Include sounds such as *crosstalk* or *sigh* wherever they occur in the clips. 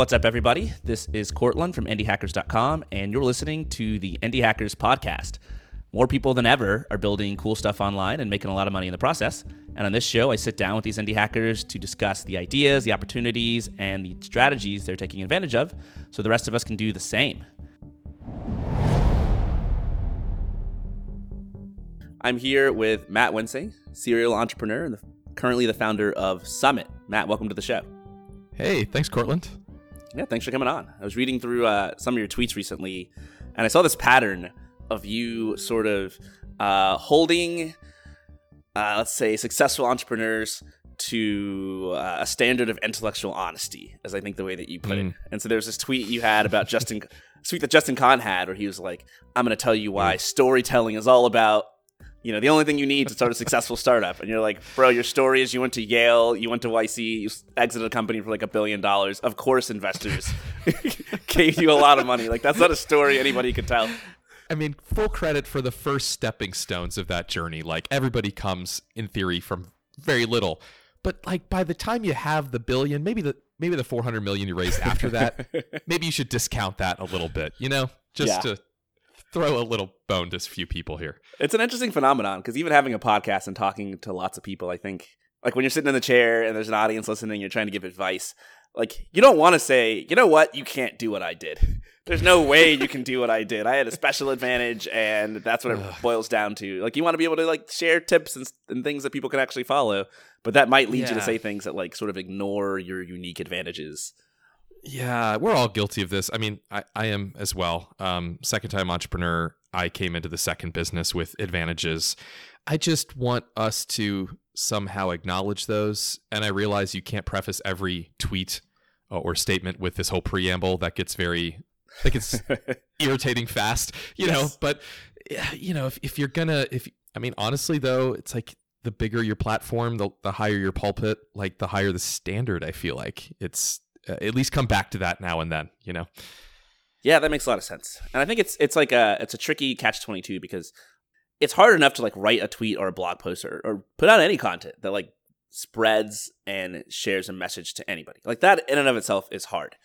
What's up, everybody? This is Courtland from IndieHackers.com, and you're listening to the Indie Hackers podcast. More people than ever are building cool stuff online and making a lot of money in the process. And on this show, I sit down with these indie hackers to discuss the ideas, the opportunities, and the strategies they're taking advantage of so the rest of us can do the same. I'm here with Matt Wensing, serial entrepreneur and the, currently the founder of Summit. Matt, welcome to the show. Hey, thanks, Courtland. Yeah, thanks for coming on. I was reading through uh, some of your tweets recently, and I saw this pattern of you sort of uh, holding, uh, let's say, successful entrepreneurs to uh, a standard of intellectual honesty, as I think the way that you put mm. it. And so there's this tweet you had about Justin, *laughs* tweet that Justin Kan had, where he was like, "I'm going to tell you why storytelling is all about." You know, the only thing you need to start a successful startup. And you're like, bro, your story is you went to Yale, you went to YC, you exited a company for like a billion dollars. Of course, investors *laughs* gave you a lot of money. Like, that's not a story anybody could tell. I mean, full credit for the first stepping stones of that journey. Like everybody comes in theory from very little, but like by the time you have the billion, maybe the maybe the 400 million you raised after that, *laughs* maybe you should discount that a little bit, you know, just yeah. to throw a little bone to a few people here. It's an interesting phenomenon because even having a podcast and talking to lots of people, I think like when you're sitting in the chair and there's an audience listening, you're trying to give advice. Like you don't want to say, you know what, you can't do what I did. *laughs* There's no way you can do what I did. I had a special advantage, and that's what it boils down to. Like you want to be able to like share tips and, and things that people can actually follow, but that might lead yeah. you to say things that like sort of ignore your unique advantages. Yeah, we're all guilty of this. I mean, I, I am as well. Um, second time entrepreneur. I came into the second business with advantages. I just want us to somehow acknowledge those. And I realize you can't preface every tweet uh, or statement with this whole preamble that gets very like it's *laughs* irritating fast, you yes. know. But you know, if if you're gonna, if I mean, honestly though, it's like the bigger your platform, the the higher your pulpit, like the higher the standard. I feel like it's uh, at least come back to that now and then, you know. Yeah, that makes a lot of sense, and I think it's it's like a it's a tricky catch twenty two because it's hard enough to like write a tweet or a blog post or, or put out any content that like spreads and shares a message to anybody. Like that in and of itself is hard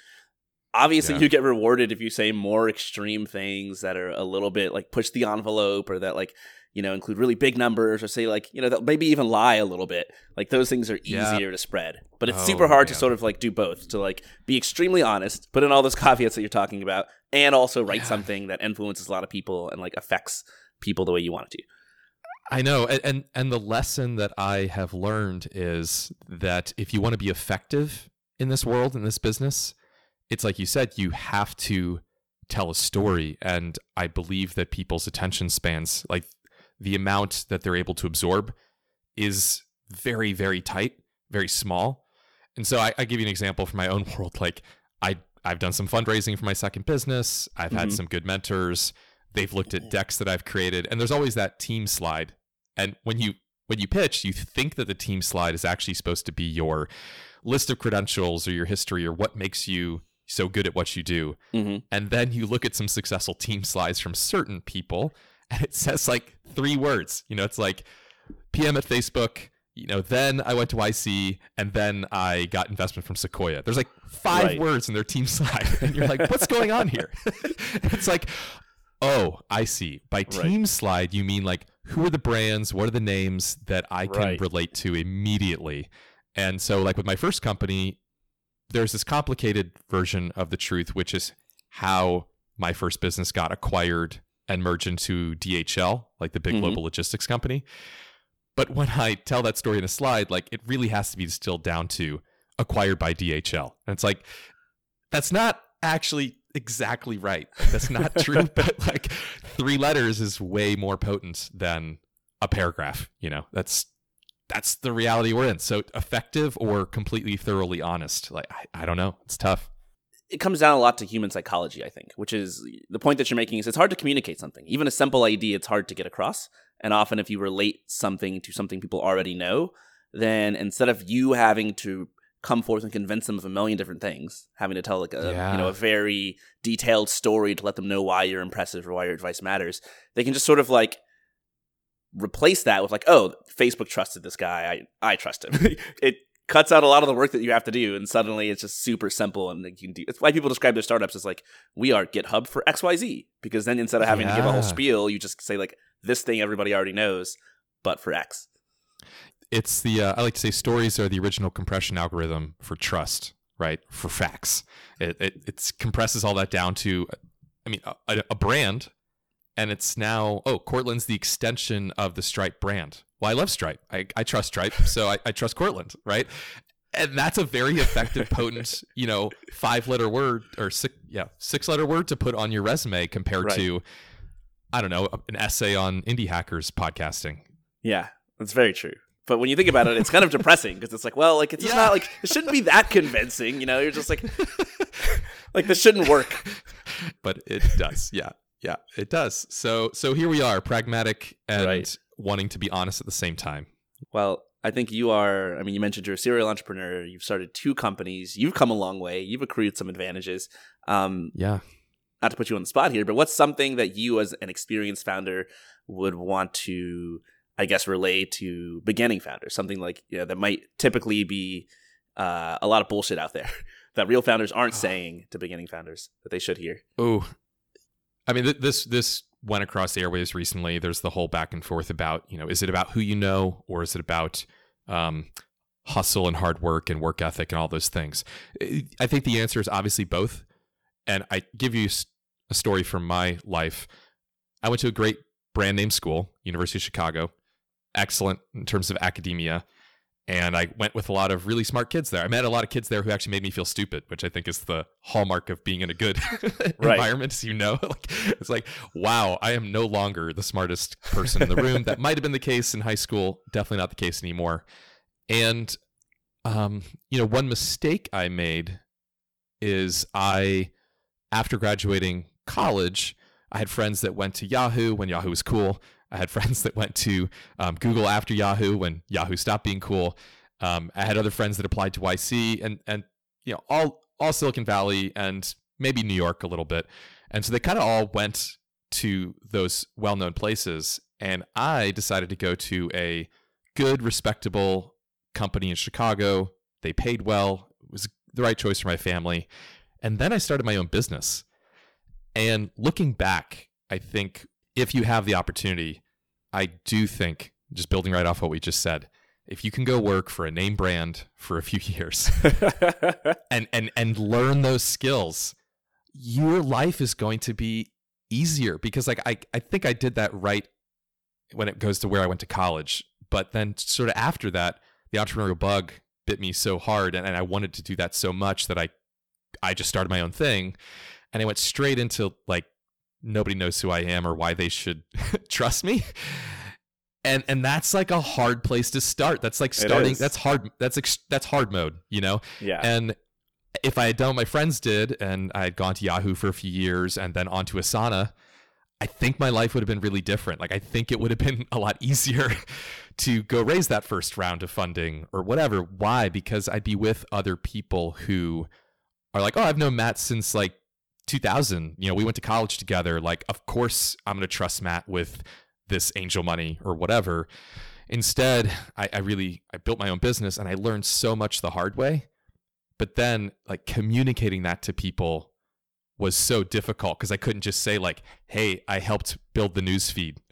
obviously yeah. you get rewarded if you say more extreme things that are a little bit like push the envelope or that like you know include really big numbers or say like you know maybe even lie a little bit like those things are easier yeah. to spread but it's oh, super hard to sort of like do both to like be extremely honest put in all those caveats that you're talking about and also write yeah. something that influences a lot of people and like affects people the way you want it to I know, and, and and the lesson that I have learned is that if you want to be effective in this world in this business, it's like you said, you have to tell a story. And I believe that people's attention spans, like the amount that they're able to absorb, is very, very tight, very small. And so I, I give you an example from my own *laughs* world. Like I I've done some fundraising for my second business. I've mm-hmm. had some good mentors. They've looked at decks that I've created, and there's always that team slide. And when you when you pitch, you think that the team slide is actually supposed to be your list of credentials or your history or what makes you so good at what you do. Mm-hmm. And then you look at some successful team slides from certain people, and it says like three words. You know, it's like PM at Facebook. You know, then I went to YC, and then I got investment from Sequoia. There's like five right. words in their team *laughs* slide, and you're like, what's going on here? *laughs* it's like, oh, I see. By team right. slide, you mean like who are the brands? What are the names that I can right. relate to immediately? And so, like with my first company, there's this complicated version of the truth, which is how my first business got acquired and merged into DHL, like the big mm-hmm. global logistics company. But when I tell that story in a slide, like it really has to be distilled down to acquired by DHL. And it's like, that's not actually exactly right. That's not *laughs* true. but like three letters is way more potent than a paragraph. You know, that's that's the reality we're in. So effective or completely thoroughly honest. Like I, I don't know. It's tough. It comes down a lot to human psychology, I think, which is the point that you're making is it's hard to communicate something. Even a simple idea, it's hard to get across. And often if you relate something to something people already know, then instead of you having to come forth and convince them of a million different things, having to tell like a yeah. you know a very detailed story to let them know why you're impressive or why your advice matters, they can just sort of like replace that with like, oh, Facebook trusted this guy, I I trust him. *laughs* it cuts out a lot of the work that you have to do, and suddenly it's just super simple. And you can do. It's why people describe their startups as like, we are GitHub for X Y Z, because then instead of having to give a whole spiel, you just say like, this thing everybody already knows, but for X. it's the uh, I like to say stories are the original compression algorithm for trust, right? For facts, it it compresses all that down to, I mean, a, a brand, and it's now oh, Courtland's the extension of the Stripe brand. Well, I love Stripe. I, I trust Stripe, so I, I trust Cortland, right? And that's a very effective, potent, *laughs* you know, five letter word or six, yeah, six letter word to put on your resume compared Right. to, I don't know, an essay on indie hackers podcasting. Yeah, that's very true. But when you think about it, it's kind of depressing because it's like, well, like it's just Yeah. not like it shouldn't be that convincing, you know? You're just like, *laughs* like this shouldn't work. but it does. Yeah, yeah, it does. So so here we are, pragmatic and Right. wanting to be honest at the same time. Well, I think you are. I mean, you mentioned you're a serial entrepreneur. You've started two companies. You've come a long way. You've accrued some advantages. Um, Yeah. not to put you on the spot here, but what's something that you, as an experienced founder, would want to, I guess, relay to beginning founders? Something like you know that might typically be uh, a lot of bullshit out there *laughs* that real founders aren't saying to beginning founders that they should hear. Oh, I mean, th- this this went across the airwaves recently. There's the whole back and forth about you know, is it about who you know or is it about um, hustle and hard work and work ethic and all those things? I I think the answer is obviously both. And I give you a story from my life. I went to a great brand name school, University of Chicago, excellent in terms of academia. And I went with a lot of really smart kids there. I met a lot of kids there who actually made me feel stupid, which I think is the hallmark of being in a good *laughs* Right. environment. as You know, *laughs* like, it's like, wow, I am no longer the smartest person in the room. that might have been the case in high school, definitely not the case anymore. And, um, you know, one mistake I made is I, after graduating college, I had friends that went to Yahoo when Yahoo was cool. I had *laughs* friends that went to um, Google after Yahoo when Yahoo stopped being cool. Um, I had other friends that applied to YC and and you know all all Silicon Valley and maybe New York a little bit, and so they kind of all went to those well known places. And I decided to go to a good, respectable company in Chicago. They paid well. It was the right choice for my family. And then I started my own business. And looking back, I think if you have the opportunity, I do think, just building right off what we just said, if you can go work for a name brand for a few *laughs* years *laughs* and and and learn those skills, your life is going to be easier because like I I think I did that right when it goes to where I went to college, but then sort of after that, the entrepreneurial bug bit me so hard and, and I wanted to do that so much that I I just started my own thing and I went straight into like nobody knows who I am or why they should *laughs* trust me. And and that's like a hard place to start. That's like starting that's hard that's ex, that's hard mode, you know? yeah. And if I had done what my friends did and I had gone to Yahoo for a few years and then onto Asana, I think my life would have been really different. Like I think it would have been a lot *laughs* easier to go raise that first round of funding or whatever. Why? Because I'd be with other people who are like, "Oh, I've known Matt since like 2000. You know, we went to college together. Like, of course I'm going to trust Matt with this angel money or whatever." Instead, I, I really I built my own business and I learned so much the hard way but then like communicating that to people was so difficult because I couldn't just say like, "Hey, I helped build the news feed." *laughs*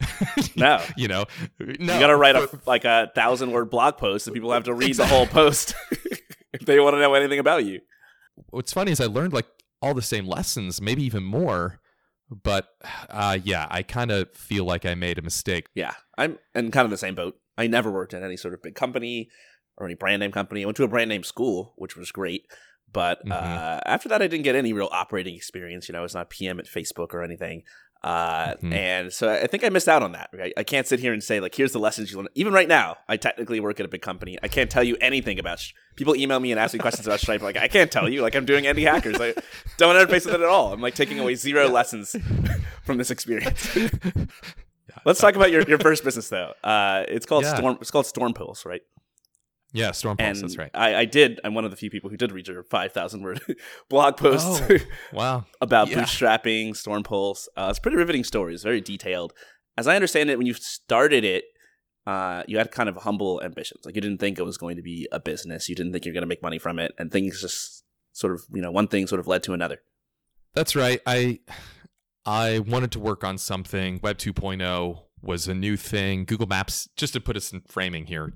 No. you know, no. you got to write a like a thousand word blog post, and people have to read the whole post *laughs* if they want to know anything about you. What's funny is I learned like all the same lessons, maybe even more. But uh, yeah, I kind of feel like I made a mistake. Yeah, I'm in kind of the same boat. I never worked at any sort of big company or any brand name company. I went to a brand name school, which was great. But Mhm. uh, after that, I didn't get any real operating experience. You know, I was not PM at Facebook or anything. Uh, Mhm. And so I think I missed out on that. Right? I can't sit here and say, like, here's the lessons you learn. Even right now, I technically work at a big company. I can't tell you anything about. Sh- People email me and ask me questions about Stripe. Like, I can't tell you. Like, I'm doing indie hackers. I don't interface with it at all. I'm like taking away zero lessons *laughs* from this experience. *laughs* Let's talk about your, your first business though. Uh, it's called Yeah. Storm. It's called Storm Pulse, right? Yeah, Storm Pulse. and That's right. I, I did. I'm one of the few people who did read your 5,000 word *laughs* blog post Oh. *laughs* Wow. about Yeah. bootstrapping Storm Pulse. Uh, it's pretty riveting story. It's very detailed. As I understand it, when you started it, uh, you had kind of humble ambitions. Like you didn't think it was going to be a business. You didn't think you're going to make money from it, and things just sort of you know one thing sort of led to another. That's right. I I wanted to work on something. Web 2.0 was a new thing. Google Maps, just to put us in framing here,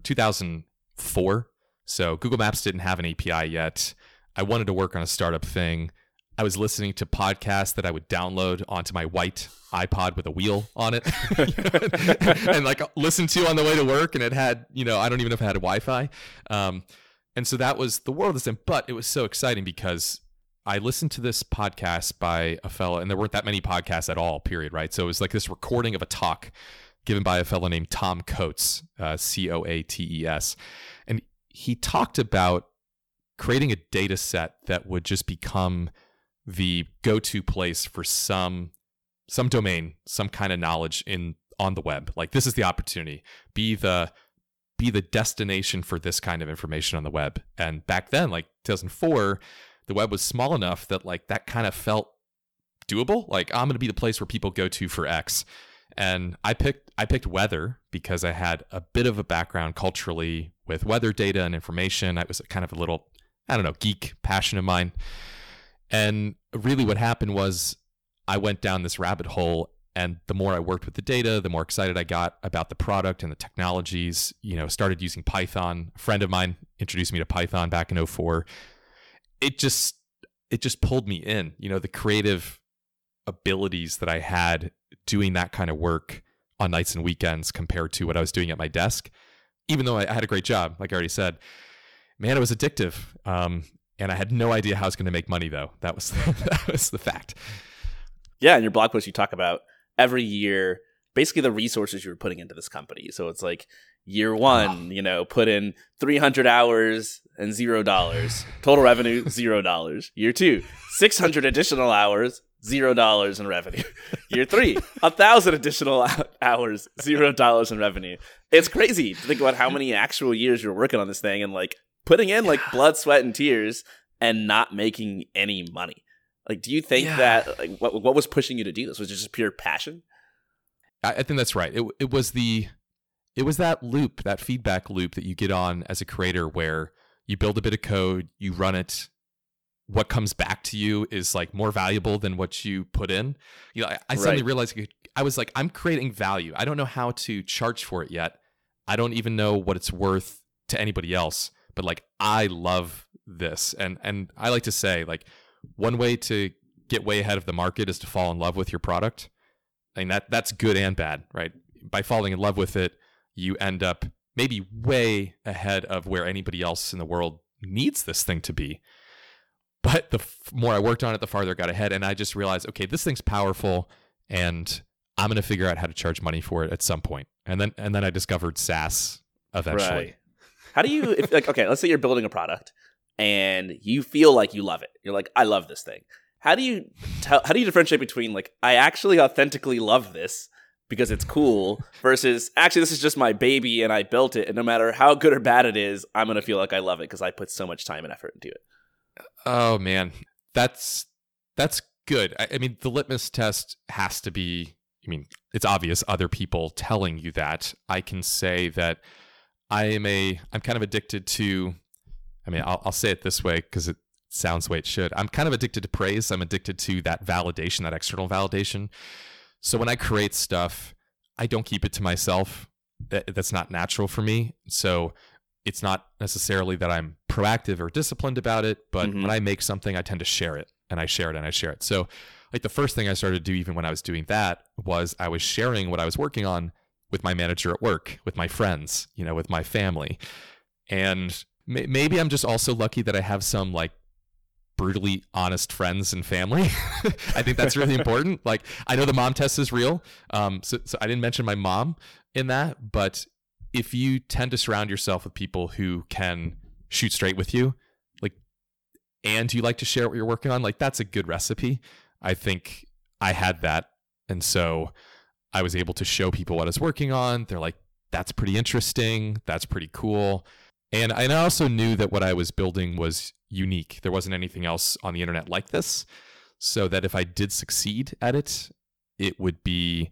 2004. So Google Maps didn't have an API yet. I wanted to work on a startup thing. I was listening to podcasts that I would download onto my white iPod with a wheel on it *laughs* and like listen to on the way to work. And it had, you know, I don't even know if it had Wi Fi. Um, and so that was the world of in, But it was so exciting because I listened to this podcast by a fellow, and there weren't that many podcasts at all, period, right? So it was like this recording of a talk given by a fellow named Tom Coates, uh, C O A T E S. And he talked about creating a data set that would just become the go-to place for some some domain, some kind of knowledge in on the web. Like this is the opportunity. Be the be the destination for this kind of information on the web. And back then, like 2004, the web was small enough that like that kind of felt doable. Like I'm going to be the place where people go to for X. And I picked I picked weather because I had a bit of a background culturally with weather data and information. I was kind of a little I don't know, geek passion of mine. And really what happened was I went down this rabbit hole and the more I worked with the data, the more excited I got about the product and the technologies, you know, started using Python. A friend of mine introduced me to Python back in 04. It just it just pulled me in, you know, the creative abilities that I had doing that kind of work on nights and weekends compared to what I was doing at my desk. Even though I had a great job, like I already said, man, it was addictive. Um, and I had no idea how I was going to make money, though. That was *laughs* that was the fact. Yeah, in your blog post, you talk about every year, basically the resources you were putting into this company. So it's like year one, oh. you know, put in 300 hours and zero dollars. Total revenue, *laughs* zero dollars. Year two, 600 additional hours, zero dollars in revenue. *laughs* Year three, a thousand additional hours, zero dollars in revenue. It's crazy to think about how many actual years you're working on this thing and like putting in like blood, sweat, and tears and not making any money. Like, do you think yeah. that like what what was pushing you to do this? Was it just pure passion? I, I think that's right. It it was the it was that loop, that feedback loop that you get on as a creator where you build a bit of code, you run it, what comes back to you is like more valuable than what you put in. You know, I, I suddenly right. realized I was like, I'm creating value. I don't know how to charge for it yet. I don't even know what it's worth to anybody else but like I love this. And and I like to say like one way to get way ahead of the market is to fall in love with your product. I mean that that's good and bad, right? By falling in love with it, you end up maybe way ahead of where anybody else in the world needs this thing to be. But the f- more I worked on it, the farther I got ahead, and I just realized, okay, this thing's powerful, and I'm going to figure out how to charge money for it at some point. And then and then I discovered SaaS eventually. Right. How do you if, like okay, let's say you're building a product and you feel like you love it. You're like, I love this thing. How do you tell how do you differentiate between like I actually authentically love this because it's cool versus actually this is just my baby and I built it and no matter how good or bad it is, I'm going to feel like I love it because I put so much time and effort into it. Oh man. That's that's good. I, I mean, the litmus test has to be I mean, it's obvious other people telling you that. I can say that I am a I'm kind of addicted to I mean I'll, I'll say it this way because it sounds the way it should. I'm kind of addicted to praise. I'm addicted to that validation, that external validation. So when I create stuff, I don't keep it to myself. That, that's not natural for me. So it's not necessarily that I'm proactive or disciplined about it, but mm-hmm. when I make something, I tend to share it and I share it and I share it. So like the first thing I started to do even when I was doing that was I was sharing what I was working on with my manager at work, with my friends, you know, with my family. And may- maybe I'm just also lucky that I have some like brutally honest friends and family. *laughs* I think that's really *laughs* important. Like I know the mom test is real. Um, so, so I didn't mention my mom in that, but if you tend to surround yourself with people who can shoot straight with you, like, and you like to share what you're working on, like that's a good recipe. I think I had that. And so I was able to show people what I was working on. They're like, that's pretty interesting. That's pretty cool. And I also knew that what I was building was unique. There wasn't anything else on the internet like this. So that if I did succeed at it, it would be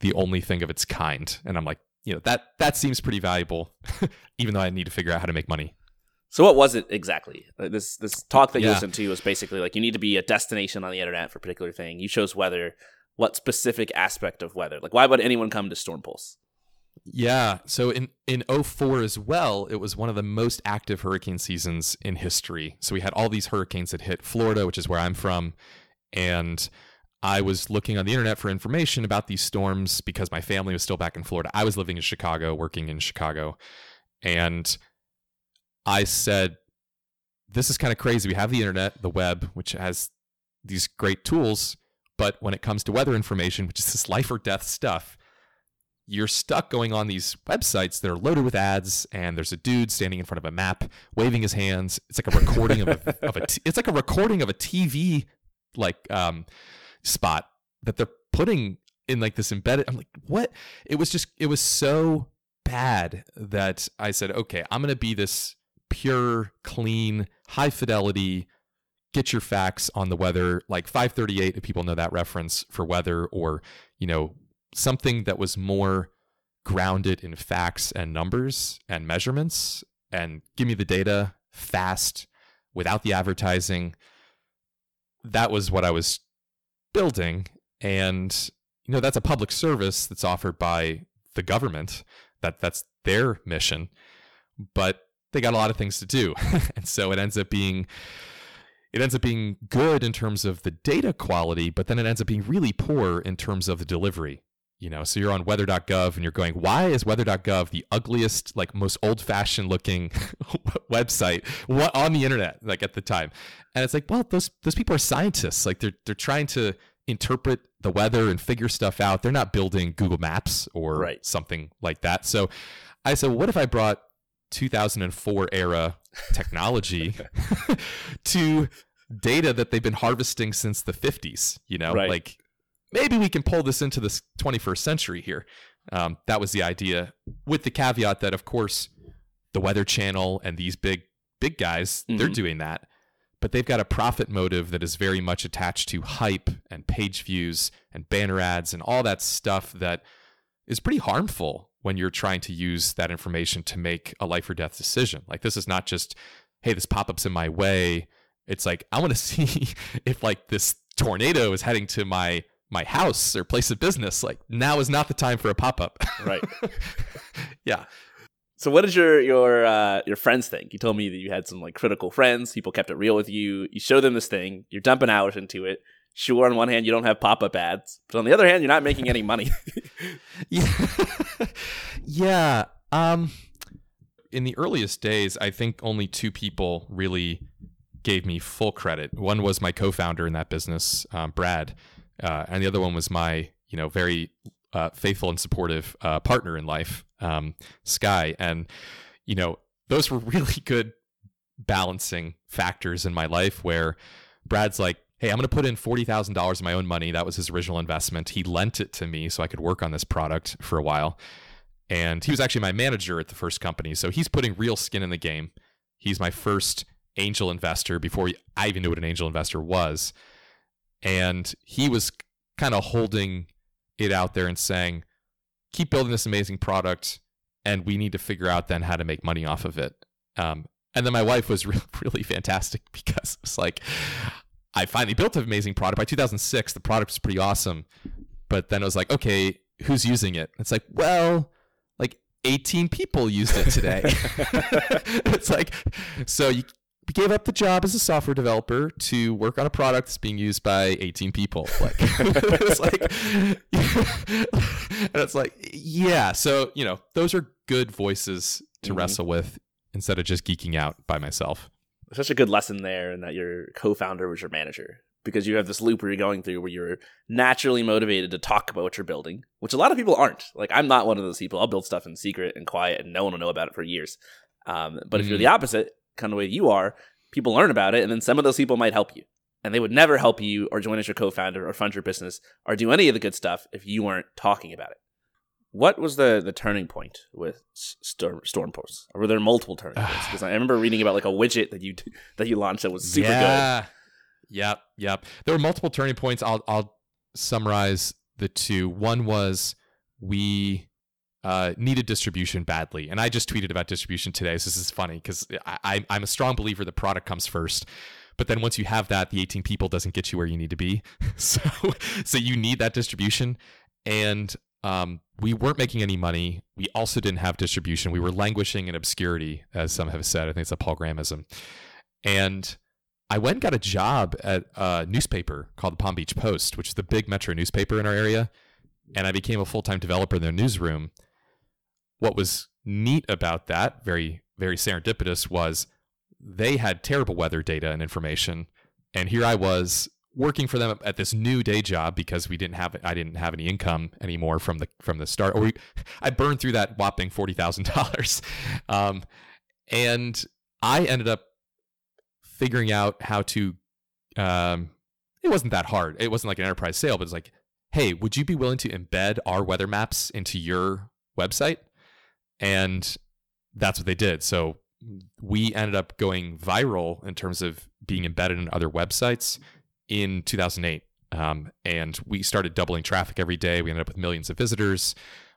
the only thing of its kind. And I'm like, you know that that seems pretty valuable, *laughs* even though I need to figure out how to make money. So what was it exactly? This this talk that you Yeah. listened to was basically like you need to be a destination on the internet for a particular thing. You chose weather. What specific aspect of weather? Like why would anyone come to Storm Pulse? Yeah. So in in 04 as well, it was one of the most active hurricane seasons in history. So we had all these hurricanes that hit Florida, which is where I'm from, and I was looking on the internet for information about these storms because my family was still back in Florida. I was living in Chicago, working in Chicago, and I said this is kind of crazy. We have the internet, the web, which has these great tools, but when it comes to weather information, which is this life or death stuff, you're stuck going on these websites that are loaded with ads and there's a dude standing in front of a map waving his hands it's like a recording of a, of a t- it's like a recording of a tv like um spot that they're putting in like this embedded i'm like what? It was just it was so bad that i said okay i'm gonna be this pure clean high fidelity get your facts on the weather. Like 538 if people know that reference for weather or you know something that was more grounded in facts and numbers and measurements and give me the data fast without the advertising that was what i was building and you know that's a public service that's offered by the government that that's their mission but they got a lot of things to do. *laughs* And so it ends up being it ends up being good in terms of the data quality but then it ends up being really poor in terms of the delivery you know so you're on weather.gov and you're going why is weather.gov the ugliest like most old-fashioned looking *laughs* website what on the internet like at the time? And it's like well those those people are scientists. Like they're they're trying to interpret the weather and figure stuff out. They're not building google maps or Right. something like that. So i said well, what if i brought 2004 era technology *laughs* *laughs* to data that they've been harvesting since the 50s you know? Right. like maybe we can pull this into this 21st century here um, that was the idea with the caveat that of course the weather channel and these big big guys they're Mhm. doing that but they've got a profit motive that is very much attached to hype and page views and banner ads and all that stuff that is pretty harmful when you're trying to use that information to make a life or death decision. Like this is not just, hey, this pop-up's in my way. It's like I want to *laughs* see if like this tornado is heading to my my house or place of business. Like now is not the time for a pop-up. Right. *laughs* yeah. So what did your your uh, your friends think? You told me that you had some like critical friends. People kept it real with you. You show them this thing. You're dumping hours into it. Sure, on one hand, you don't have pop up ads, but on the other hand, you're not making any money. Yeah. *laughs* *laughs* yeah. Um in the earliest days, I think only two people really gave me full credit. One was my co-founder in that business, um, Brad, uh, and the other one was my, you know, very uh, faithful and supportive uh, partner in life, um, Sky. And you know, those were *laughs* really good balancing factors in my life where Brad's like, hey, I'm going to put in $40,000 of my own money. That was his original investment. He lent it to me so I could work on this product for a while. And he was actually my manager at the first company. So he's putting real skin in the game. He's my first angel investor before I even knew what an angel investor was. And he was kind of holding it out there and saying, keep building this amazing product. And we need to figure out then how to make money off of it. Um, and then my wife was *laughs* re- really fantastic because it was like, I finally built an amazing product. By 2006, the product was pretty awesome. But then it was like, okay, who's using it? It's like, well, like 18 people used it today. *laughs* *laughs* it's like, so you gave up the job as a software developer to work on a product that's being used by 18 people. Like, *laughs* it's like, *laughs* and it's like, yeah. So, you know, those are good voices to Mhm. wrestle with instead of just geeking out by myself. Such a good lesson there, and that your co-founder was your manager because you have this loop where you're going through where you're naturally motivated to talk about what you're building, which a lot of people aren't. Like I'm not one of those people. I'll build stuff in secret and quiet, and no one will know about it for years. Um, but if you're the opposite, kind of way you are, people learn about it, and then some of those people might help you, and they would never help you or join as your co-founder or fund your business or do any of the good stuff if you weren't talking about it. What was the the turning point with Storm Storm Pulse? Or were there multiple turning points? *sighs* Because I remember reading about like a widget that you that you launched that was super good. yeah. Yep, yep. There were multiple turning points. I'll I'll summarize the two. One was we uh, needed distribution badly. And I just tweeted about distribution today. So this is funny because I'm a strong believer the product comes first. But then once you have that, the 18 people doesn't get you where you need to be. *laughs* so, so you need that distribution. And um, we weren't making any money. We also didn't have distribution. We were languishing in obscurity, as some have said. I think it's a Paul Grahamism. And I went and got a job at a newspaper called the Palm Beach Post, which is the big metro newspaper in our area. And I became a full time developer in their newsroom. What was neat about that, very, very serendipitous, was they had terrible weather data and information. And here I was working for them at this new day job because we didn't have I didn't have any income anymore from the from the start. Or we, I burned through that whopping forty thousand *laughs* um, dollars, and I ended up figuring out how to. Um, it wasn't that hard. It wasn't like an enterprise sale, but it's like, hey, would you be willing to embed our weather maps into your website? And that's what they did. So we ended up going viral in terms of being embedded in other websites in 2008. Um, and we started doubling traffic every day. We ended up with millions of visitors.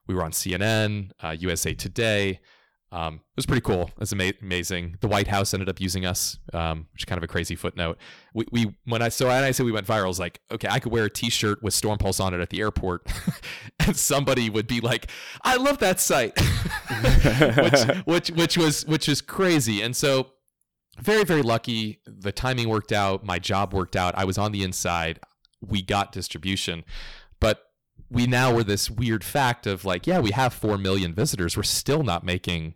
We were on CNN, uh, USA Today. Um, it was pretty cool. It was ama- amazing. The White House ended up using us, um, which is kind of a crazy footnote. We, we when I so when I say we went viral, I was like, okay, I could wear a T-shirt with Storm Pulse on it at the airport, *laughs* and somebody would be like, "I love that site," *laughs* which, *laughs* which which was which was crazy. And so very very lucky the timing worked out my job worked out i was on the inside we got distribution but we now were this weird fact of like yeah we have 4 million visitors we're still not making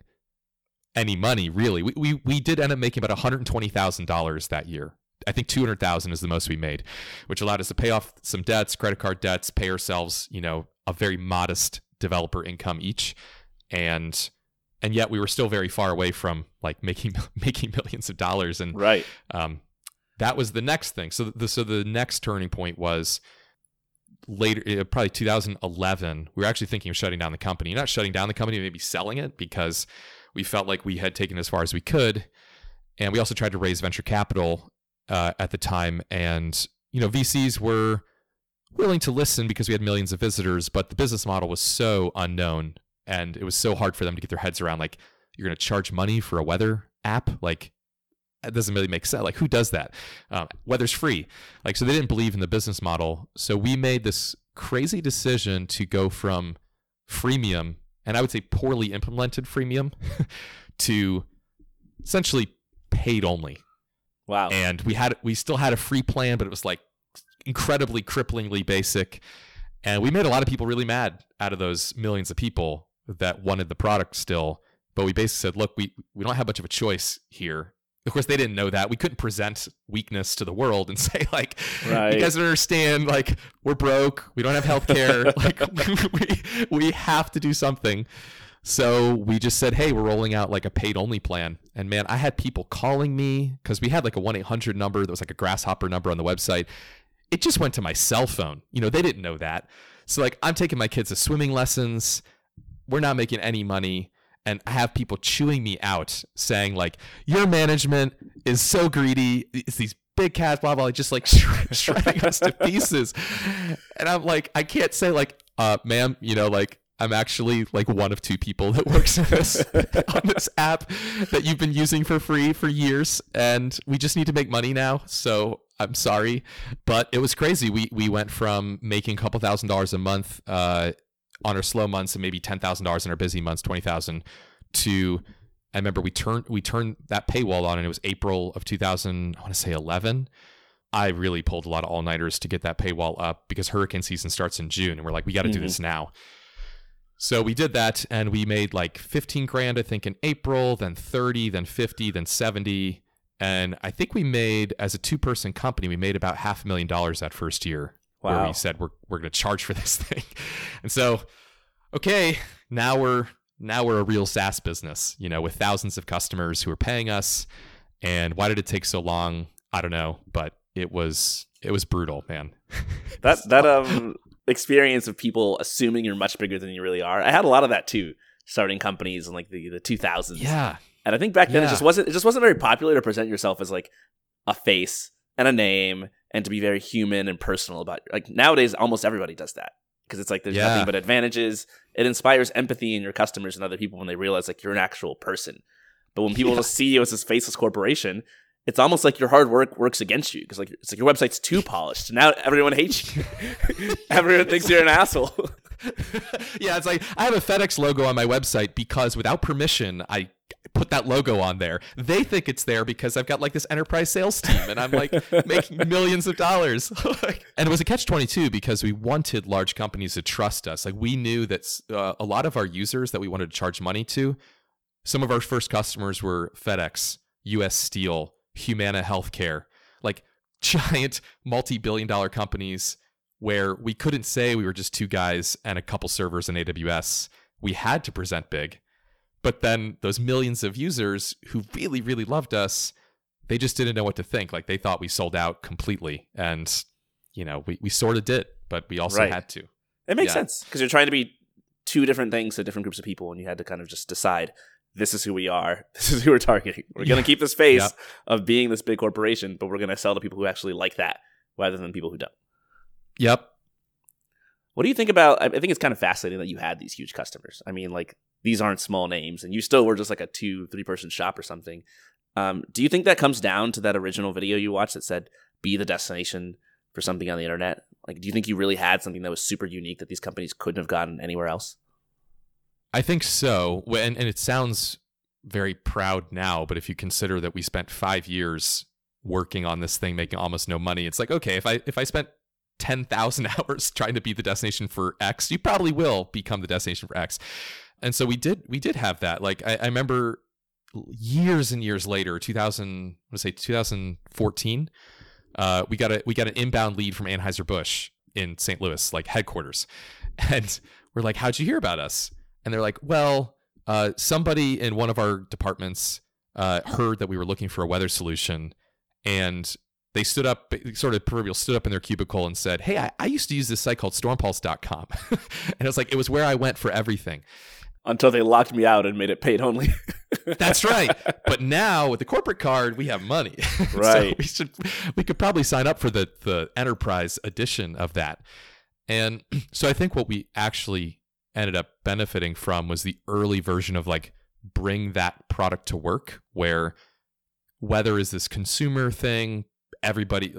any money really. We we, we did end up making about $120000 that year. I think 200000 is the most we made which allowed us to pay off some debts credit card debts pay ourselves you know a very modest developer income each. And and yet we were still very far away from like making *laughs* making millions of dollars. And right. um, that was the next thing. So the so the next turning point was later uh, probably 2011 we were actually thinking of shutting down the company. Not shutting down the company maybe selling it because we felt like we had taken as far as we could. And we also tried to raise venture capital uh, at the time. And you know vcs were willing to listen because we had millions of visitors but the business model was so unknown and it was so hard for them to get their heads around like you're going to charge money for a weather app? Like it doesn't really make sense. Like who does that? Um, weather's free. Like so they didn't believe in the business model. So we made this crazy decision to go from freemium and i would say poorly implemented freemium *laughs* to essentially paid only wow and we had we still had a free plan but it was like incredibly cripplingly basic and we made a lot of people really mad out of those millions of people that wanted the product still. But we basically said, look, we, we don't have much of a choice here. Of course, they didn't know that. We couldn't present weakness to the world and *laughs* say, like, right. you guys don't understand. Like, we're broke. We don't have health care. *laughs* like, *laughs* we, we have to do something. So we just said, hey, we're rolling out like a paid only plan. And man, I had people calling me because we had like a 1 800 number that was like a grasshopper number on the website. It just went to my cell phone. You know, they didn't know that. So, like, I'm taking my kids to swimming lessons we're not making any money and I have people chewing me out saying like your management is so greedy. It's these big cats blah blah just like *laughs* shredding us to pieces. And i'm like i can't say like uh ma'am you know like i'm actually like one of two people that works on this *laughs* on this app that you've been using for free for years and we just need to make money now so i'm sorry. But it was crazy. We we went from making a couple thousand dollars a month uh on our slow months and maybe ten thousand dollars in our busy months, twenty thousand. To I remember we turned we turned that paywall on, and it was April of two thousand. I want to say eleven. I really pulled a lot of all nighters to get that paywall up because hurricane season starts in June, and we're like, we got to mm-hmm. do this now. So we did that, and we made like fifteen grand, I think, in April, then thirty, then fifty, then seventy, and I think we made as a two person company, we made about half a million dollars that first year wow. where we said we're we're going to charge for this *laughs* thing. And so, okay, now we're now we're a real SaaS business, you know, with thousands of customers who are paying us. And why did it take so long? I don't know, but it was it was brutal, man. *laughs* that that um experience of people assuming you're much bigger than you really are. I had a lot of that too, starting companies in like the the 2000s. Yeah. And I think back then yeah. it just wasn't it just wasn't very popular to present yourself as like a face and a name and to be very human and personal about like nowadays almost everybody does that because it's like there's yeah. nothing but advantages it inspires empathy in your customers and other people when they realize like you're an actual person. But when people Yeah. just see you as this faceless corporation, it's almost like your hard work works against you because like it's like your website's too *laughs* polished. Now everyone hates you. *laughs* everyone thinks you're an asshole. *laughs* yeah, it's like I have a FedEx logo on my website because without permission, I put that logo on there. They think it's there because I've got like this enterprise sales team and I'm like *laughs* making millions of dollars. *laughs* and it was a catch 22 because we wanted large companies to trust us. Like we knew that uh, a lot of our users that we wanted to charge money to, some of our first customers were FedEx, US Steel, Humana Healthcare, like giant multi billion dollar companies where we couldn't say we were just two guys and a couple servers in AWS. We had to present big. But then those millions of users who really, really loved us, they just didn't know what to think. Like they thought we sold out completely. And, you know, we, we sort of did, but we also Right. had to. It makes Yeah. sense because you're trying to be two different things to different groups of people, and you had to kind of just decide this is who we are, *laughs* this is who we're targeting. We're going Yeah. to keep this face Yep. of being this big corporation, but we're going to sell to people who actually like that rather than people who don't. Yep. What do you think about? I I think it's kind of fascinating that you had these huge customers. I mean, like these aren't small names, and you still were just like a two, three person shop or something. Um, do you think that comes down to that original video you watched that said "be the destination for something on the internet"? Like, do you think you really had something that was super unique that these companies couldn't have gotten anywhere else? I think so. And, and it sounds very proud now, but if you consider that we spent five years working on this thing, making almost no money, it's like, okay, if I if I spent 10,000 *laughs* hours trying to be the destination for X, you probably will become the destination for X. And so we did we did have that. Like I, I remember years and years later, 2000, let's say 2014, uh, we got a we got an inbound lead from Anheuser Busch in St. Louis, like headquarters, *laughs* and we're like, "How'd you hear about us?" And they're like, "Well, uh, somebody in one of our departments uh, heard that we were looking for a weather solution, and they stood up, sort of proverbial, stood up in their cubicle and said, "Hey, I, I used to use this site called StormPulse.com," *laughs* and it was like it was where I went for everything. Until they locked me out and made it paid only. *laughs* That's right. But now with the corporate card, we have money. *laughs* so Right. we should we could probably sign up for the the enterprise edition of that. And *clears throat* so I think what we actually ended up benefiting from was the early version of like bring that product to work where weather is this consumer thing everybody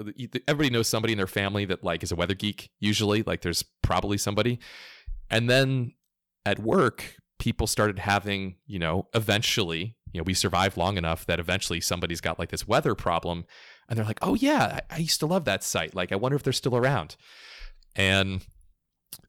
everybody knows somebody in their family that like is a weather geek usually. Like there's probably somebody. And then at work people started having you know eventually you know we survived long enough that eventually somebody's got like this weather problem. And they're like oh yeah I, I used to love that site. Like i wonder if they're still around. And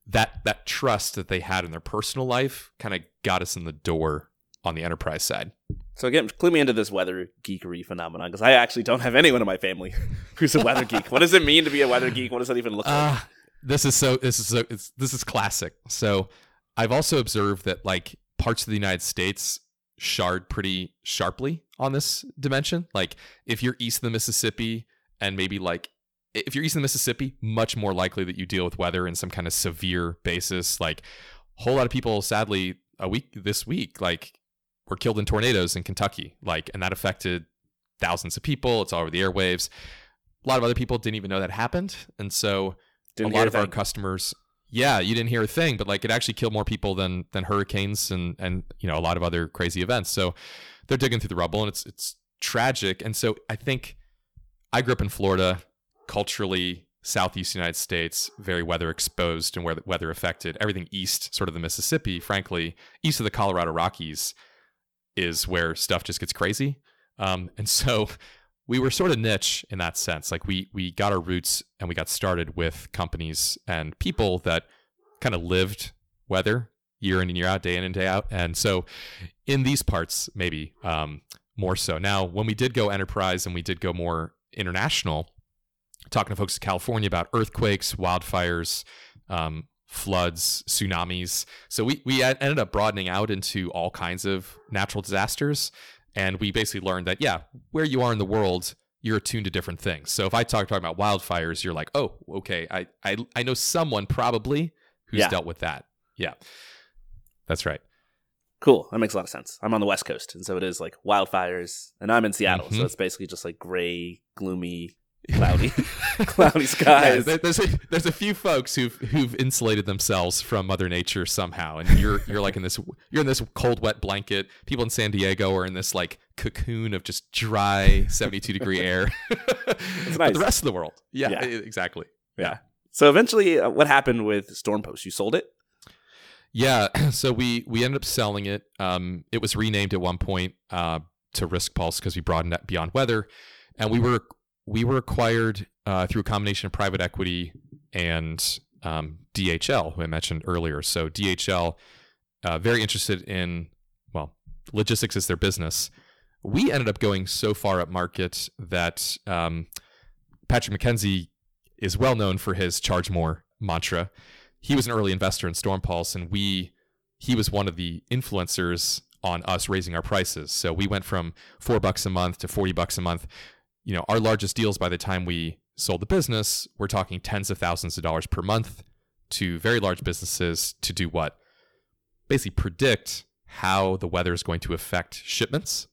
that that trust that they had in their personal life kind of got us in the door on the enterprise side So again, clue me into this weather geekery phenomenon because I actually don't have anyone in my family *laughs* who's a weather geek. What does it mean to be a weather geek? What does that even look like? Uh, this is so this is so this is classic. So I've also observed that like parts of the United States shard pretty sharply on this dimension. Like if you're east of the Mississippi and maybe like if you're east of the Mississippi, much more likely that you deal with weather in some kind of severe basis. Like a whole lot of people, sadly, a week this week, like were killed in tornadoes in Kentucky. Like, and that affected thousands of people. It's all over the airwaves. A lot of other people didn't even know that happened. And so Didn't a lot of our customers yeah you didn't hear a thing but like it actually killed more people than than hurricanes and and you know a lot of other crazy events so they're digging through the rubble and it's it's tragic and so i think i grew up in florida culturally southeast united states very weather exposed and where weather affected everything east sort of the mississippi frankly east of the colorado rockies is where stuff just gets crazy um, and so *laughs* we were sort of niche in that sense. Like we we got our roots and we got started with companies and people that kind of lived weather year in and year out, day in and day out. And so in these parts, maybe um, more so. Now, when we did go enterprise and we did go more international, talking to folks in California about earthquakes, wildfires, um, floods, tsunamis. So we we ended up broadening out into all kinds of natural disasters. And we basically learned that, yeah, where you are in the world, you're attuned to different things. So if I talk talking about wildfires, you're like, oh, okay, I I, I know someone probably who's Yeah. dealt with that. Yeah, that's right. Cool. That makes a lot of sense. I'm on the West Coast, and so it is like wildfires, and I'm in Seattle, so Mhm. it's basically just like gray, gloomy. Cloudy, *laughs* cloudy skies. Yeah, there's a, there's a few folks who've who've insulated themselves from Mother Nature somehow, and you're you're like in this you're in this cold wet blanket. People in San Diego are in this like cocoon of just dry 72 degree air. *laughs* It's nice. But the rest of the world, yeah, Yeah. exactly. yeah. So eventually, uh, what happened with Storm Pulse? You sold it. Yeah, *clears throat* so we we ended up selling it. Um, it was renamed at one point uh, to Risk Pulse because we broadened it beyond weather, and we were we were acquired uh, through a combination of private equity and um, DHL, who I mentioned earlier. So DHL, uh, very interested in well, logistics is their business. We ended up going so far up market that um, Patrick McKenzie is well known for his charge more mantra he was an early investor in Storm Pulse, and we he was one of the influencers on us raising our prices. So we went from four bucks a month to forty bucks a month. You know, our largest deals by the time we sold the business, we're talking tens of thousands of dollars per month to very large businesses to do what? Basically predict how the weather is going to affect shipments.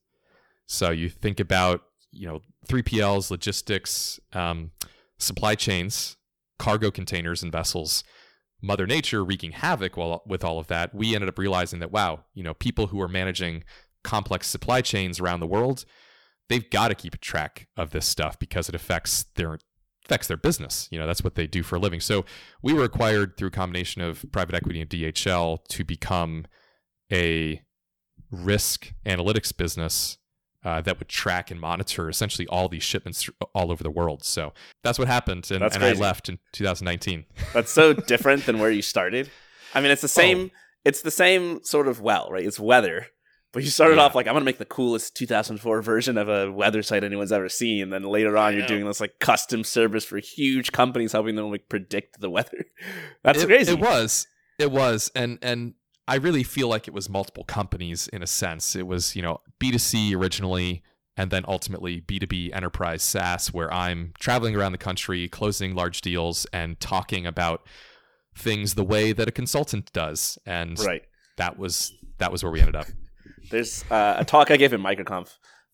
So you think about, you know, 3PLs, logistics, um, supply chains, cargo containers and vessels Mother Nature wreaking havoc while, with all of that, we ended up realizing that wow, you know, people who are managing complex supply chains around the world, they've got to keep track of this stuff because it affects their affects their business. You know, that's what they do for a living. So we were acquired through a combination of private equity and DHL to become a risk analytics business uh, that would track and monitor essentially all these shipments all over the world. So that's what happened, and, and I left in 2019. That's so different than where you started. I mean, it's the *laughs* same. It's the same sort of well, right? It's weather, but you started Yeah. off like I'm gonna make the coolest 2004 version of a weather site anyone's ever seen. And then later on, I you're know. doing this like custom service for huge companies, helping them like predict the weather. *laughs* That's it, crazy. It was. It was. And and I really feel like it was multiple companies in a sense. It was, you know, B2C originally and then ultimately B2B enterprise SaaS where I'm traveling around the country, closing large deals and talking about things the way that a consultant does. And right. that was that was where we ended up. There's uh, a talk I gave at MicroConf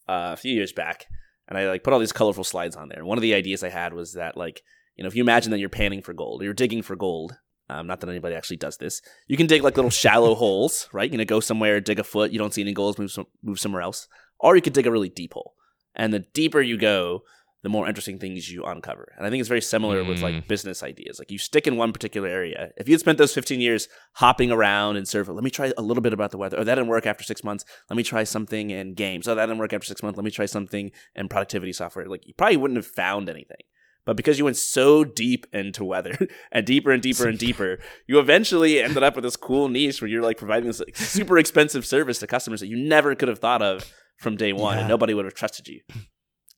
uh, a few years back, and I like put all these colorful slides on there. And one of the ideas I had was that like you know if you imagine that you're panning for gold, or you're digging for gold. Um, not that anybody actually does this. You can dig like little shallow *laughs* holes, right? You're gonna go somewhere, dig a foot. You don't see any gold, move some, move somewhere else, or you could dig a really deep hole. And the deeper you go, the more interesting things you uncover. And I think it's very similar with like Mm. business ideas. Like you stick in one particular area. If you had spent those 15 years hopping around and of, let me try a little bit about the weather. Oh, that didn't work after six months. Let me try something in games. Oh, that didn't work after six months. Let me try something in productivity software. Like you probably wouldn't have found anything. But because you went so deep into weather *laughs* and deeper and deeper and deeper, you eventually ended up with this cool niche where you're like providing this like, super expensive service to customers that you never could have thought of from day one, and nobody would have trusted you.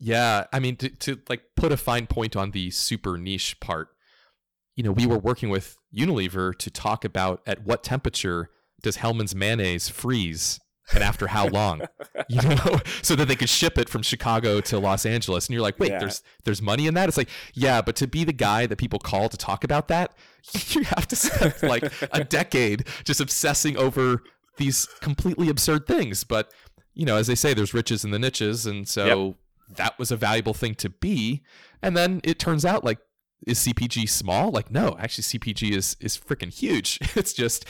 Yeah, I mean to, to like put a fine point on the super niche part. You know, we were working with Unilever to talk about at what temperature does Hellmann's mayonnaise freeze and after how long, *laughs* you know, *laughs* so that they could ship it from Chicago to Los Angeles. And you're like, wait, Yeah. there's there's money in that. It's like, yeah, but to be the guy that people call to talk about that, *laughs* you have to spend like a decade just obsessing over these completely absurd things. But you know, as they say, there's riches in the niches, and so that was a valuable thing to be. And then it turns out like is CPG small? Like no, actually CPG is is freaking huge. *laughs* It's just,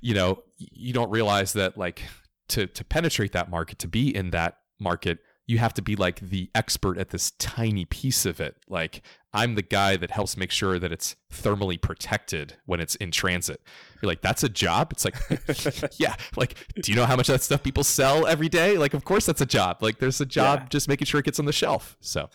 you know, you don't realize that like to to penetrate that market, to be in that market, you have to be like the expert at this tiny piece of it. Like I'm the guy that helps make sure that it's thermally protected when it's in transit. You're like, that's a job? It's like, *laughs* yeah. Like, do you know how much of that stuff people sell every day? Like, of course that's a job. Like, there's a job Yeah. just making sure it gets on the shelf. So,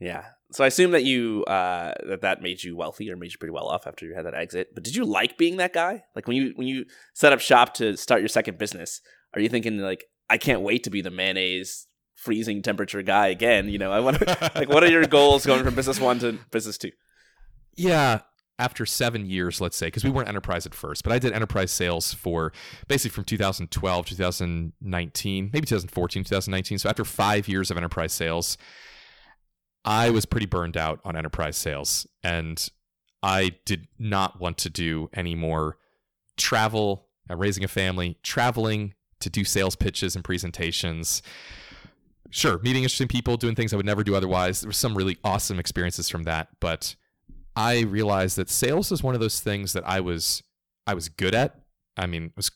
Yeah. So I assume that you uh, that that made you wealthy or made you pretty well off after you had that exit. But did you like being that guy? Like when you when you set up shop to start your second business, are you thinking like I can't wait to be the mayonnaise freezing temperature guy again? You know, I want to *laughs* like what are your goals going from business one to business two? yeah. After seven years, let's say, because we weren't enterprise at first, but I did enterprise sales for basically from 2012, 2019, maybe 2014, 2019. So after five years of enterprise sales, I was pretty burned out on enterprise sales and I did not want to do any more travel, uh, raising a family, traveling to do sales pitches and presentations. Sure, meeting interesting people, doing things I would never do otherwise. There were some really awesome experiences from that, but I realized that sales is one of those things that I was I was good at. I mean, was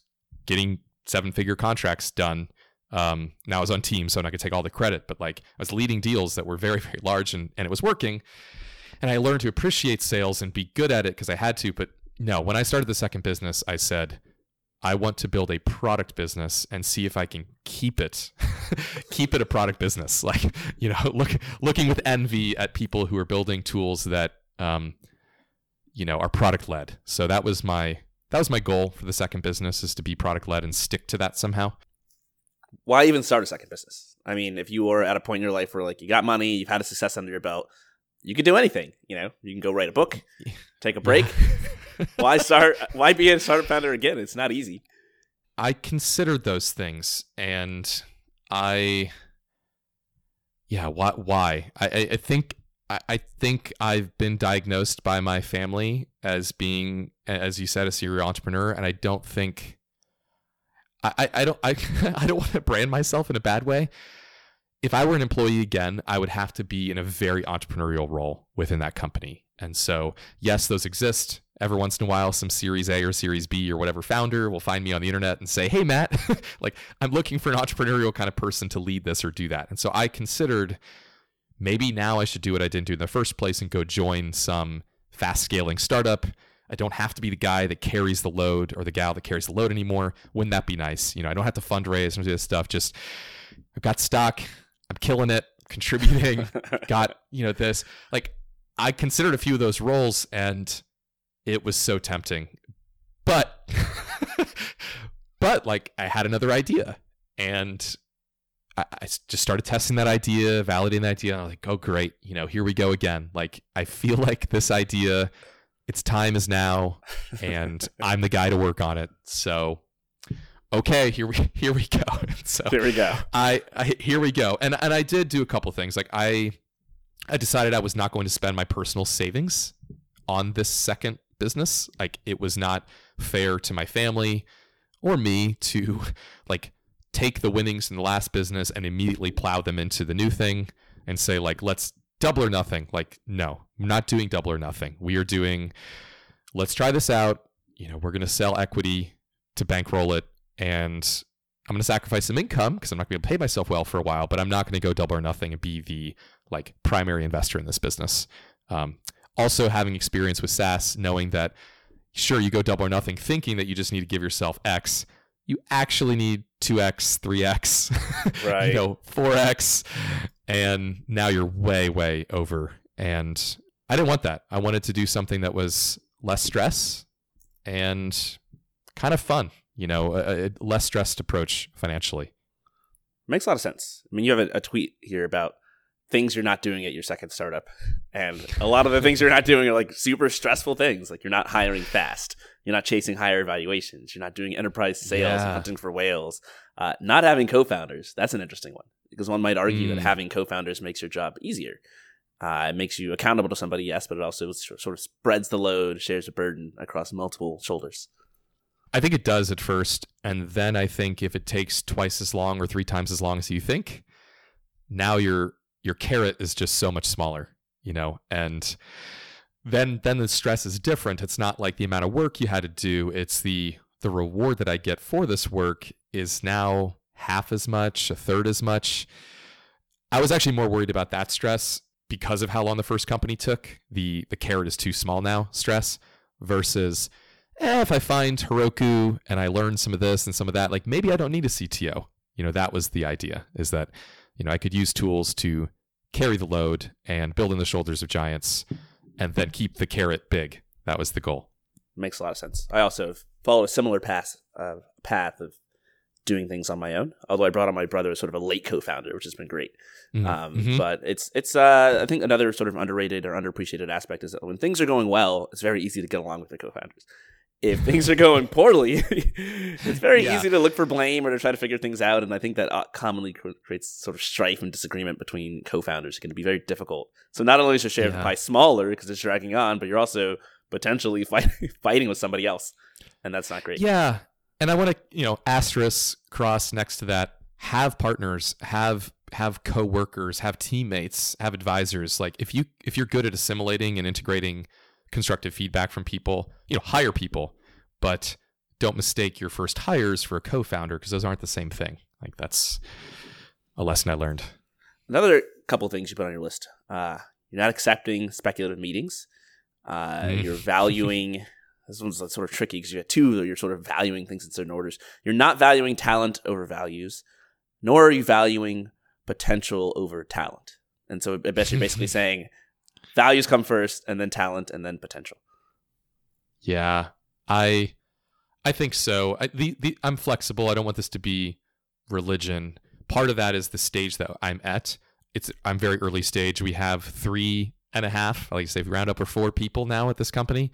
getting seven figure contracts done. Um, now I was on team, so I'm not gonna take all the credit, but like I was leading deals that were very, very large and, and it was working. And I learned to appreciate sales and be good at it because I had to. But no, when I started the second business, I said, I want to build a product business and see if I can keep it, *laughs* keep it a product business. Like, you know, *laughs* look, looking with envy at people who are building tools that, um, you know, are product led. So that was my, that was my goal for the second business is to be product led and stick to that somehow. Why even start a second business? I mean, if you were at a point in your life where like you got money, you've had a success under your belt, you could do anything. You know, you can go write a book, *laughs* take a break. *laughs* why start? Why be a startup founder again? It's not easy. I considered those things, and I, yeah, why? Why? I, I think I think I've been diagnosed by my family as being, as you said, a serial entrepreneur, and I don't think I, I don't I, *laughs* I don't want to brand myself in a bad way. If I were an employee again, I would have to be in a very entrepreneurial role within that company. And so, yes, those exist. Every once in a while, some Series A or Series B or whatever founder will find me on the internet and say, Hey, Matt, *laughs* like I'm looking for an entrepreneurial kind of person to lead this or do that. And so I considered maybe now I should do what I didn't do in the first place and go join some fast scaling startup. I don't have to be the guy that carries the load or the gal that carries the load anymore. Wouldn't that be nice? You know, I don't have to fundraise and do this stuff. Just I've got stock. I'm killing it, contributing. *laughs* got you know this. Like I considered a few of those roles, and it was so tempting. But *laughs* but like I had another idea, and I, I just started testing that idea, validating that idea. And I was like, oh, great. You know, here we go again. Like, I feel *laughs* like this idea, its time is now, and I'm the guy to work on it. So, okay, here we *laughs* here we go. *laughs* so here we go. I, I here we go. And and I did do a couple things. Like I I decided I was not going to spend my personal savings on this second business. Like it was not fair to my family or me to *laughs* like take the winnings in the last business and immediately plow them into the new thing and say like let's double or nothing like no we're not doing double or nothing we are doing let's try this out you know we're going to sell equity to bankroll it and i'm going to sacrifice some income because i'm not going to pay myself well for a while but i'm not going to go double or nothing and be the like primary investor in this business um, also having experience with saas knowing that sure you go double or nothing thinking that you just need to give yourself x you actually need 2x, 3x, *laughs* right. you know, 4x, and now you're way, way over. And I didn't want that. I wanted to do something that was less stress and kind of fun, you know, a, a less stressed approach financially. Makes a lot of sense. I mean, you have a, a tweet here about things you're not doing at your second startup. And a lot of the things you're not doing are like super stressful things. Like you're not hiring fast. You're not chasing higher valuations. You're not doing enterprise sales yeah. hunting for whales. Uh, not having co-founders. That's an interesting one because one might argue mm. that having co-founders makes your job easier. Uh, it makes you accountable to somebody, yes, but it also sort of spreads the load, shares the burden across multiple shoulders. I think it does at first, and then I think if it takes twice as long or three times as long as you think, now you're your carrot is just so much smaller, you know, and then then the stress is different. It's not like the amount of work you had to do. It's the the reward that I get for this work is now half as much, a third as much. I was actually more worried about that stress because of how long the first company took. The the carrot is too small now, stress versus eh, if I find Heroku and I learn some of this and some of that, like maybe I don't need a CTO. You know, that was the idea is that, you know, I could use tools to carry the load and build in the shoulders of giants and then keep the carrot big. That was the goal. Makes a lot of sense. I also followed a similar path, uh, path of doing things on my own. Although I brought on my brother as sort of a late co-founder, which has been great. Mm-hmm. Um, mm-hmm. But it's it's uh, I think another sort of underrated or underappreciated aspect is that when things are going well, it's very easy to get along with the co-founders if things are going poorly, *laughs* it's very yeah. easy to look for blame or to try to figure things out. And I think that uh, commonly creates sort of strife and disagreement between co-founders. It can be very difficult. So not only is your share yeah. of the pie smaller because it's dragging on, but you're also potentially *laughs* fight, fighting with somebody else, and that's not great. Yeah, and I want to you know asterisk cross next to that. have partners, have have coworkers, have teammates, have advisors. Like if you if you're good at assimilating and integrating constructive feedback from people, you know, hire people, but don't mistake your first hires for a co-founder because those aren't the same thing. Like that's a lesson I learned. Another couple things you put on your list. Uh, you're not accepting speculative meetings. Uh, mm. You're valuing. *laughs* this one's sort of tricky because you have two. You're sort of valuing things in certain orders. You're not valuing talent over values, nor are you valuing potential over talent. And so, I bet you're basically *laughs* saying values come first, and then talent, and then potential. Yeah, I, I think so. I, the, the I'm flexible. I don't want this to be religion. Part of that is the stage that I'm at. It's I'm very early stage. We have three and a half, like I say, if round up, we're four people now at this company.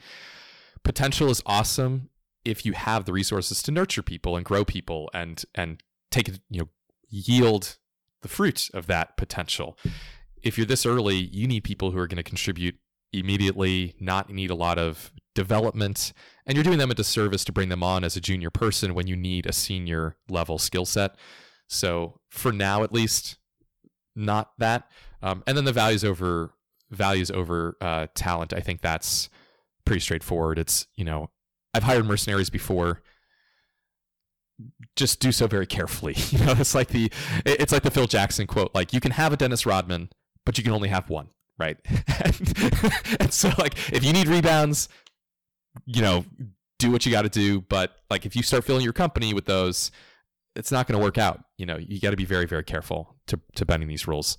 Potential is awesome if you have the resources to nurture people and grow people and and take you know yield the fruits of that potential. If you're this early, you need people who are going to contribute immediately, not need a lot of development, and you're doing them a disservice to bring them on as a junior person when you need a senior level skill set. So for now, at least, not that. Um, and then the values over values over uh, talent. I think that's pretty straightforward. It's you know I've hired mercenaries before. Just do so very carefully. *laughs* You know, it's like the it's like the Phil Jackson quote. Like you can have a Dennis Rodman, but you can only have one, right? *laughs* and, so like if you need rebounds, you know, do what you got to do. But like if you start filling your company with those, it's not going to work out. You know, you got to be very very careful to to bending these rules.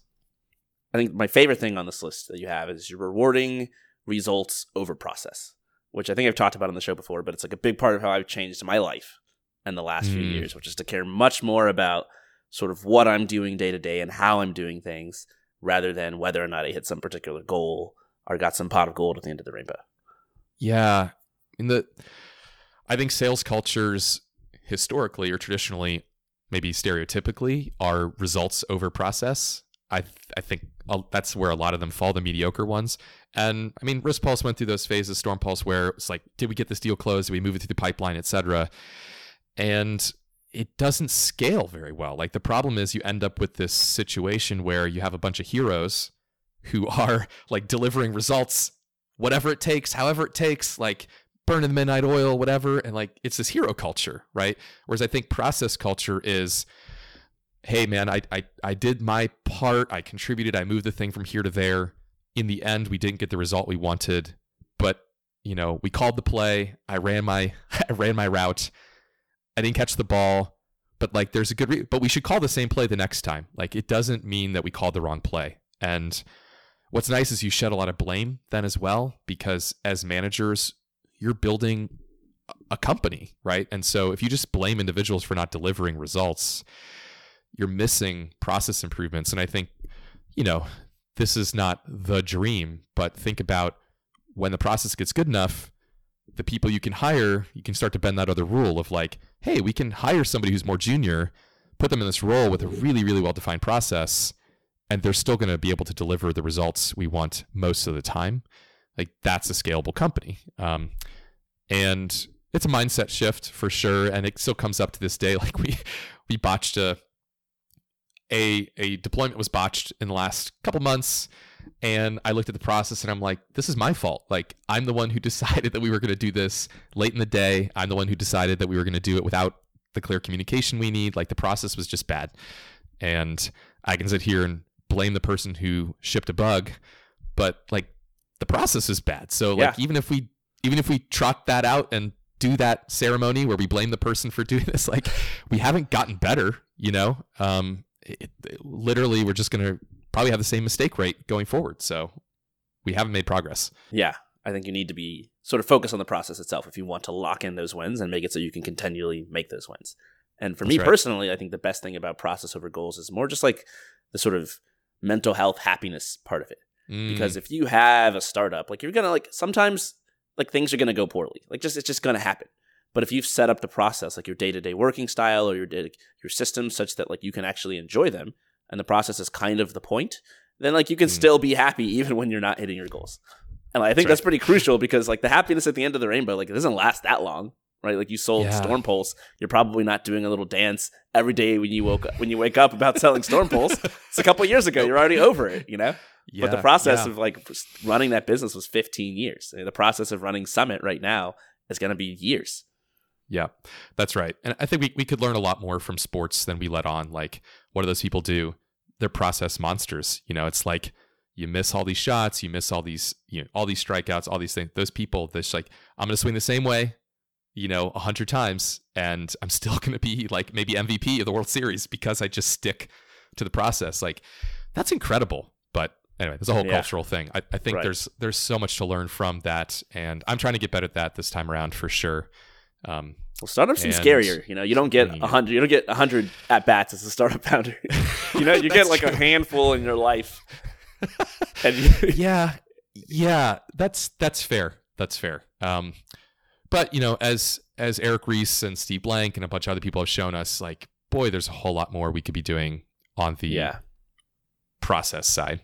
I think my favorite thing on this list that you have is you're rewarding results over process, which I think I've talked about on the show before, but it's like a big part of how I've changed my life in the last mm. few years, which is to care much more about sort of what I'm doing day to day and how I'm doing things rather than whether or not I hit some particular goal or got some pot of gold at the end of the rainbow. Yeah. In the I think sales cultures historically or traditionally maybe stereotypically are results over process. I I think that's where a lot of them fall, the mediocre ones. And I mean, Risk Pulse went through those phases, Storm Pulse, where it's like, did we get this deal closed? Did we move it through the pipeline, etc. And it doesn't scale very well. Like the problem is you end up with this situation where you have a bunch of heroes who *laughs* are like delivering results, whatever it takes, however it takes, like burning the midnight oil, whatever. And like it's this hero culture, right? Whereas I think process culture is hey man, I, I I did my part, I contributed, I moved the thing from here to there. In the end, we didn't get the result we wanted, but you know, we called the play. I ran my *laughs* I ran my route. I didn't catch the ball, but like there's a good re- but we should call the same play the next time. Like it doesn't mean that we called the wrong play. And what's nice is you shed a lot of blame then as well because as managers, you're building a company, right? And so if you just blame individuals for not delivering results, you're missing process improvements. And I think, you know, this is not the dream, but think about when the process gets good enough, the people you can hire, you can start to bend that other rule of like, hey, we can hire somebody who's more junior, put them in this role with a really, really well defined process, and they're still going to be able to deliver the results we want most of the time. Like that's a scalable company. Um, and it's a mindset shift for sure. And it still comes up to this day. *laughs* Like we, we botched a, a a deployment was botched in the last couple months and I looked at the process and I'm like, this is my fault. Like, I'm the one who *laughs* decided that we were going to do this late in the day. I'm the one who decided that we were going to do it without the clear communication we need. Like, the process was just bad. And I can sit here and blame the person who shipped a bug, but like, the process is bad. So, like, yeah. even if we even if we trot that out and do that ceremony where we blame the person for *laughs* doing this, like, we haven't gotten better, you know? Um, it, it, literally we're just going to probably have the same mistake rate going forward. So we haven't made progress. Yeah. I think you need to be sort of focused on the process itself if you want to lock in those wins and make it so you can continually make those wins. And for That's me right. personally, I think the best thing about process over goals is more just like the sort of mental health happiness part of it. Mm. Because if you have a startup, like you're going to like sometimes like things are going to go poorly. Like just it's just going to happen. But if you've set up the process, like your day to day working style or your your systems, such that like you can actually enjoy them, and the process is kind of the point, then like you can mm. still be happy even when you're not hitting your goals. And I think that's, that's pretty crucial because like the happiness at the end of the rainbow, like it doesn't last that long, right? Like you sold Yeah. Storm Pulse, you're probably not doing a little dance every day when you woke up, when you wake up about selling Storm Pulse. *laughs* It's a couple years ago. You're already over it, you know. but the process yeah. of like running that business was 15 years. The process of running Summit right now is going to be years. Yeah, that's right. And I think we, we could learn a lot more from sports than we let on. Like, what do those people do? They're process monsters. You know, it's like you miss all these shots, you miss all these, you know, all these strikeouts, all these things. Those people, this like, I'm going to swing the same way, you know, a hundred times, and I'm still *laughs* going to be like maybe MVP of the World Series because I just stick to the process. Like, that's incredible. But anyway, there's a whole Yeah. cultural thing. I, I think Right. there's there's so much to learn from that, and I'm trying to get better at that this time around for sure. Um, Well, startups seem scarier. You know, you don't get a hundred. You don't get a hundred at bats as a startup founder. *laughs* you know, you get like a handful in your life. *laughs* and you, *laughs* yeah yeah that's that's fair that's fair um but you know as as eric ries and steve blank and a bunch of other people have shown us like boy there's a whole lot more we could be doing on the yeah, process side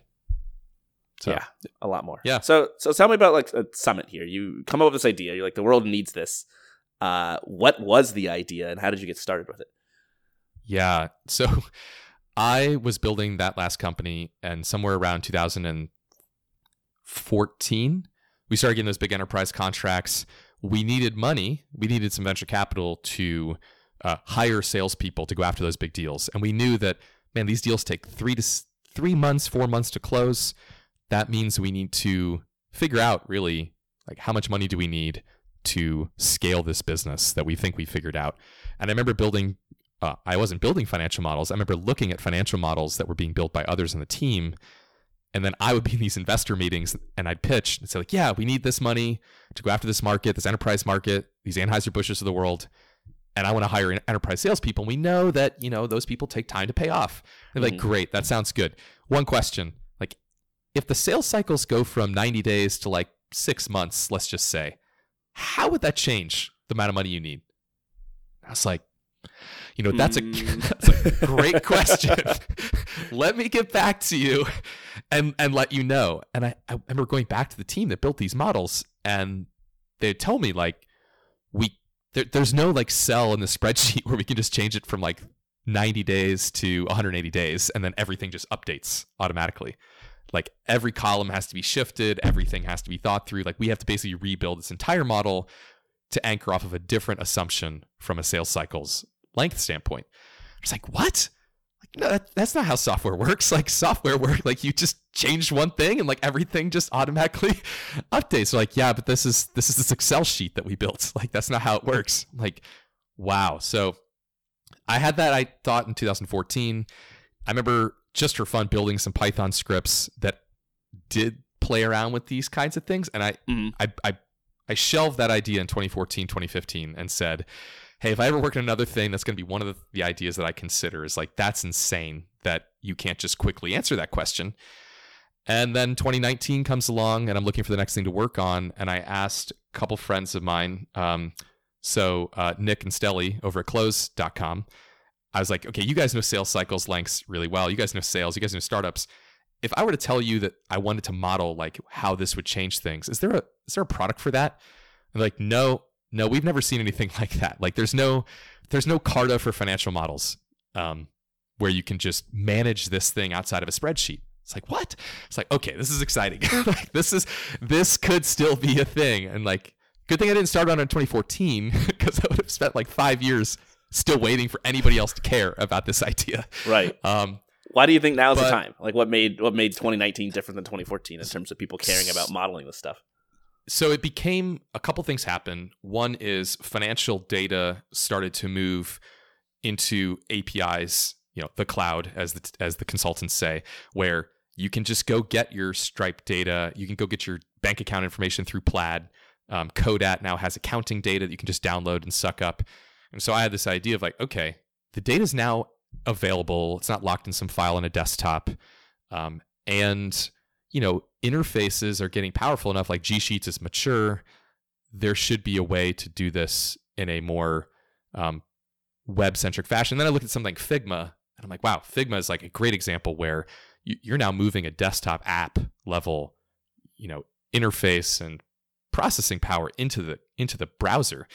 so yeah, a lot more. Yeah. So, so tell me about like a summit here. You come up with this idea. You're like, the world needs this. Uh, what was the idea, and how did you get started with it? yeah. *laughs* So i was building that last company and somewhere around 2014 we started getting those big enterprise contracts. We needed money. We needed some venture capital to uh, hire salespeople to go after those big deals. And we knew that man these deals take three to three months four months to close. That means we need to figure out really like how much money do we need to scale this business that we think we figured out and i remember building uh, I wasn't building financial models. I remember looking at financial models that were being built by others in the team. And then I would be in these investor meetings and I'd pitch and say, like, yeah, we need this money to go after this market, this enterprise market, these Anheuser-Busch's of the world. And I want to hire en- enterprise salespeople. And we know that, you know, those people take time to pay off. They're like, Mhm. great, that sounds good. One question, like, if the sales cycles go from 90 days to like six months, let's just say, how would that change the amount of money you need? I was like, you know, that's a, Mm. *laughs* that's a great question. *laughs* let me get back to you and and let you know. And I, I remember going back to the team that built these models and they told me like we there, there's no like cell in the spreadsheet *laughs* where we can just change it from like 90 days to 180 days and then everything just updates automatically. Like every column has to be shifted, everything has to be thought through. Like we have to basically rebuild this entire model to anchor off of a different assumption from a sales cycle's length standpoint. I was like, what? Like, no, that, that's not how software works. *laughs* Like software work, like you just change one thing and like everything just automatically *laughs* updates. So like, yeah, but this is this is this Excel sheet that we built. *laughs* Like that's not how it works. Like, wow. So I had that I thought in 2014. I remember just for fun building some Python scripts that did play around with these kinds of things, and I Mhm. I, I I shelved that idea in 2014, 2015, and said, "Hey, if I ever work on another thing, that's going to be one of the, the ideas that I consider. Is like that's insane that you can't just quickly answer that question." And then 2019 comes along, and I'm looking for the next thing to work on. And I asked a couple friends of mine, um, so uh, Nick and Steli over at Close.com. I was like, okay, you guys know sales cycles lengths really well. You guys know sales. You guys know startups. If I were to tell you that I wanted to model like how this would change things, is there a is there a product for that? And like, no, no, we've never seen anything *laughs* like that. Like, there's no there's no Carta for financial models um, where you can just manage this thing outside of a spreadsheet. It's like what? It's like okay, this is exciting. *laughs* like this is this could still be a thing. And like, good thing I didn't start on in 2014 because *laughs* I would have spent like five years still waiting for anybody else to care about this *laughs* idea. Right. Um, Why do you think now's the time? Like, what made what made 2019 different than 2014 in terms of people caring about modeling this stuff? so it became a couple things happen. One is financial data started to move into APIs, you know, the cloud as the as the consultants say, where you can just go get your Stripe data, you can go get your bank account information through Plaid. Um, Codat now has accounting data that you can just download and suck up. And so I had this idea of like, okay, the data is now available. It's not locked in some file on a desktop, um, and you know, interfaces are getting powerful enough. Like G Sheets is mature. There should be a way to do this in a more um, web centric fashion. Then I looked at something like Figma, and I'm like, wow, Figma is like a great example where you- you're now moving a desktop app level, you know, interface and processing power into the into the browser.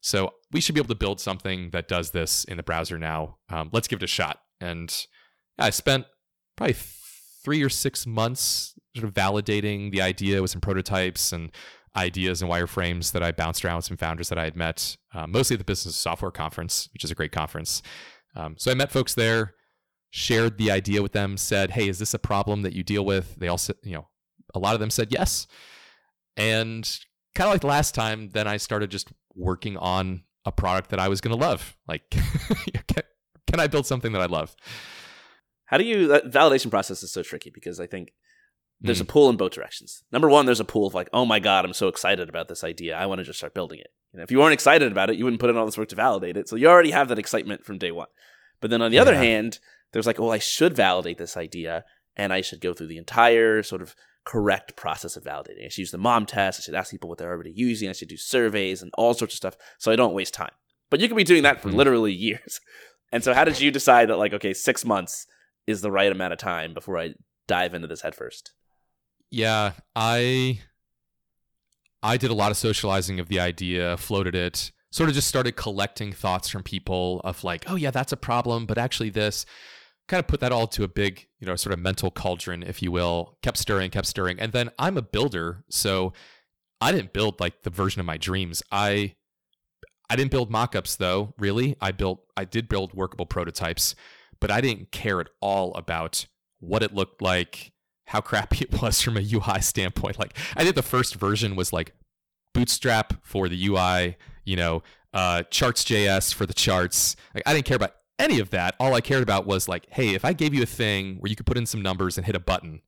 So we should be able to build something that does this in the browser now. Um, let's give it a shot. And I spent probably three or six months sort of validating the idea with some prototypes and ideas and wireframes that I bounced around with some founders that I had met, uh, mostly at the Business Software Conference, which is a great conference. Um, so I met folks there, shared the idea with them, said, "Hey, is this a problem that you deal with?" They all said, you know, a lot of them said yes, and kind of like last time, then I started just working on a product that I was going to love. Like, *laughs* can, can I build something that I love? How do you that validation process is so tricky because I think there's mm. a pull in both directions. Number one, there's a pull of like, oh my god, I'm so excited about this idea. I want to just start building it. You know, if you weren't excited about it, you wouldn't put in all this work to validate it. So you already have that excitement from day one. But then on the yeah. other hand, there's like, oh, I should validate this idea, and I should go through the entire sort of correct process of validating. I should use the mom test. I should ask people what they're already using. I should do surveys and all sorts of stuff so I don't waste time. But you could be doing that for mm-hmm. literally *laughs* years. And so, how did you decide that, like, okay, six months is the right amount of time before I dive into this headfirst? Yeah, I I did a lot of socializing of the idea, floated it, sort of just started collecting thoughts from people of like, oh yeah, that's a problem, but actually this kind of put that all to a big, you know, sort of mental cauldron, if you will, kept stirring, kept stirring. And then I'm a builder, so I didn't build like the version of my dreams. I I didn't build mockups though, really. I built I did build workable prototypes, but I didn't care at all about what it looked like, how crappy it was from a UI standpoint. Like I think the first version was like Bootstrap for the UI, you know, uh, Charts.js for the charts. Like I didn't care about any of that. All I cared about was like, hey, if I gave you a thing where you could put in some numbers and hit a button,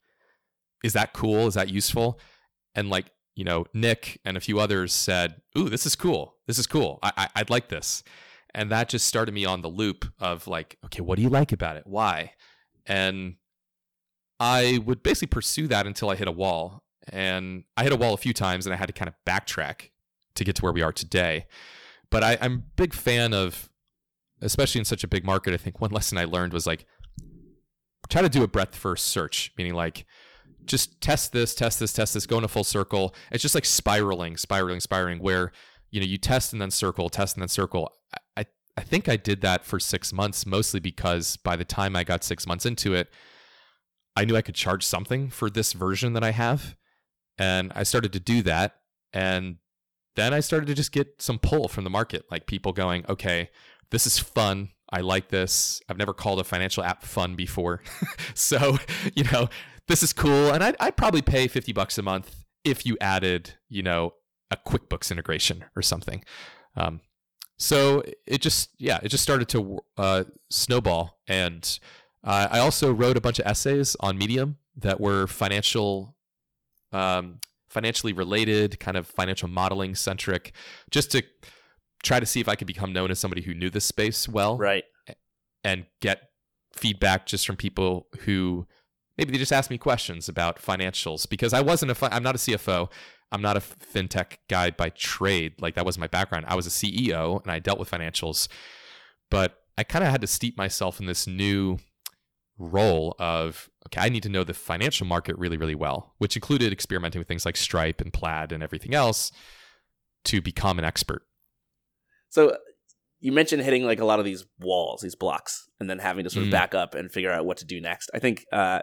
is that cool? Is that useful? And like, you know, Nick and a few others said, ooh, this is cool. This is cool. I, I I'd like this. And that just started me on the loop of like, okay, what do you like about it? Why? And I would basically pursue that until I hit a wall. And I hit a wall a few times and I had to kind of backtrack to get to where we are today. But I, I'm a big fan of especially in such a big market, I think one *laughs* lesson I learned was like try to do a breadth first search, meaning like just test this, test this, test this, go in a full circle. It's just like spiraling, spiraling, spiraling, where you know you test and then circle, test and then circle. I I think I did that for six months, mostly because by the time I got six months into it, I knew I could charge something for this version that I have. And I started to do that. And then I started to just get some pull from the market, like people going, okay, this is fun. I like this. I've never called a financial app fun before. *laughs* so, you know, this is cool. And I'd, I'd, probably pay 50 bucks a month if you added, you know, a QuickBooks integration or something. Um, so it just, yeah, it just started to uh, snowball. And uh, I also wrote a bunch of essays on Medium that were financial, um, financially related, kind of financial modeling centric, just to try to see if I could become known as somebody who knew this space well. Right. And get feedback just from people who maybe they just ask me questions about financials because I wasn't a fi- I'm not a CFO. I'm not a fintech guy by trade. Like that was my background. I was a CEO and I dealt with financials. But I kind of had to steep myself in this new role of okay, I need to know the financial market really, really well, which included experimenting with things like Stripe and Plaid and everything else to become an expert. So you mentioned hitting like a lot of these walls, these blocks, and then having to sort of mm. back up and figure out what to do next. I think uh,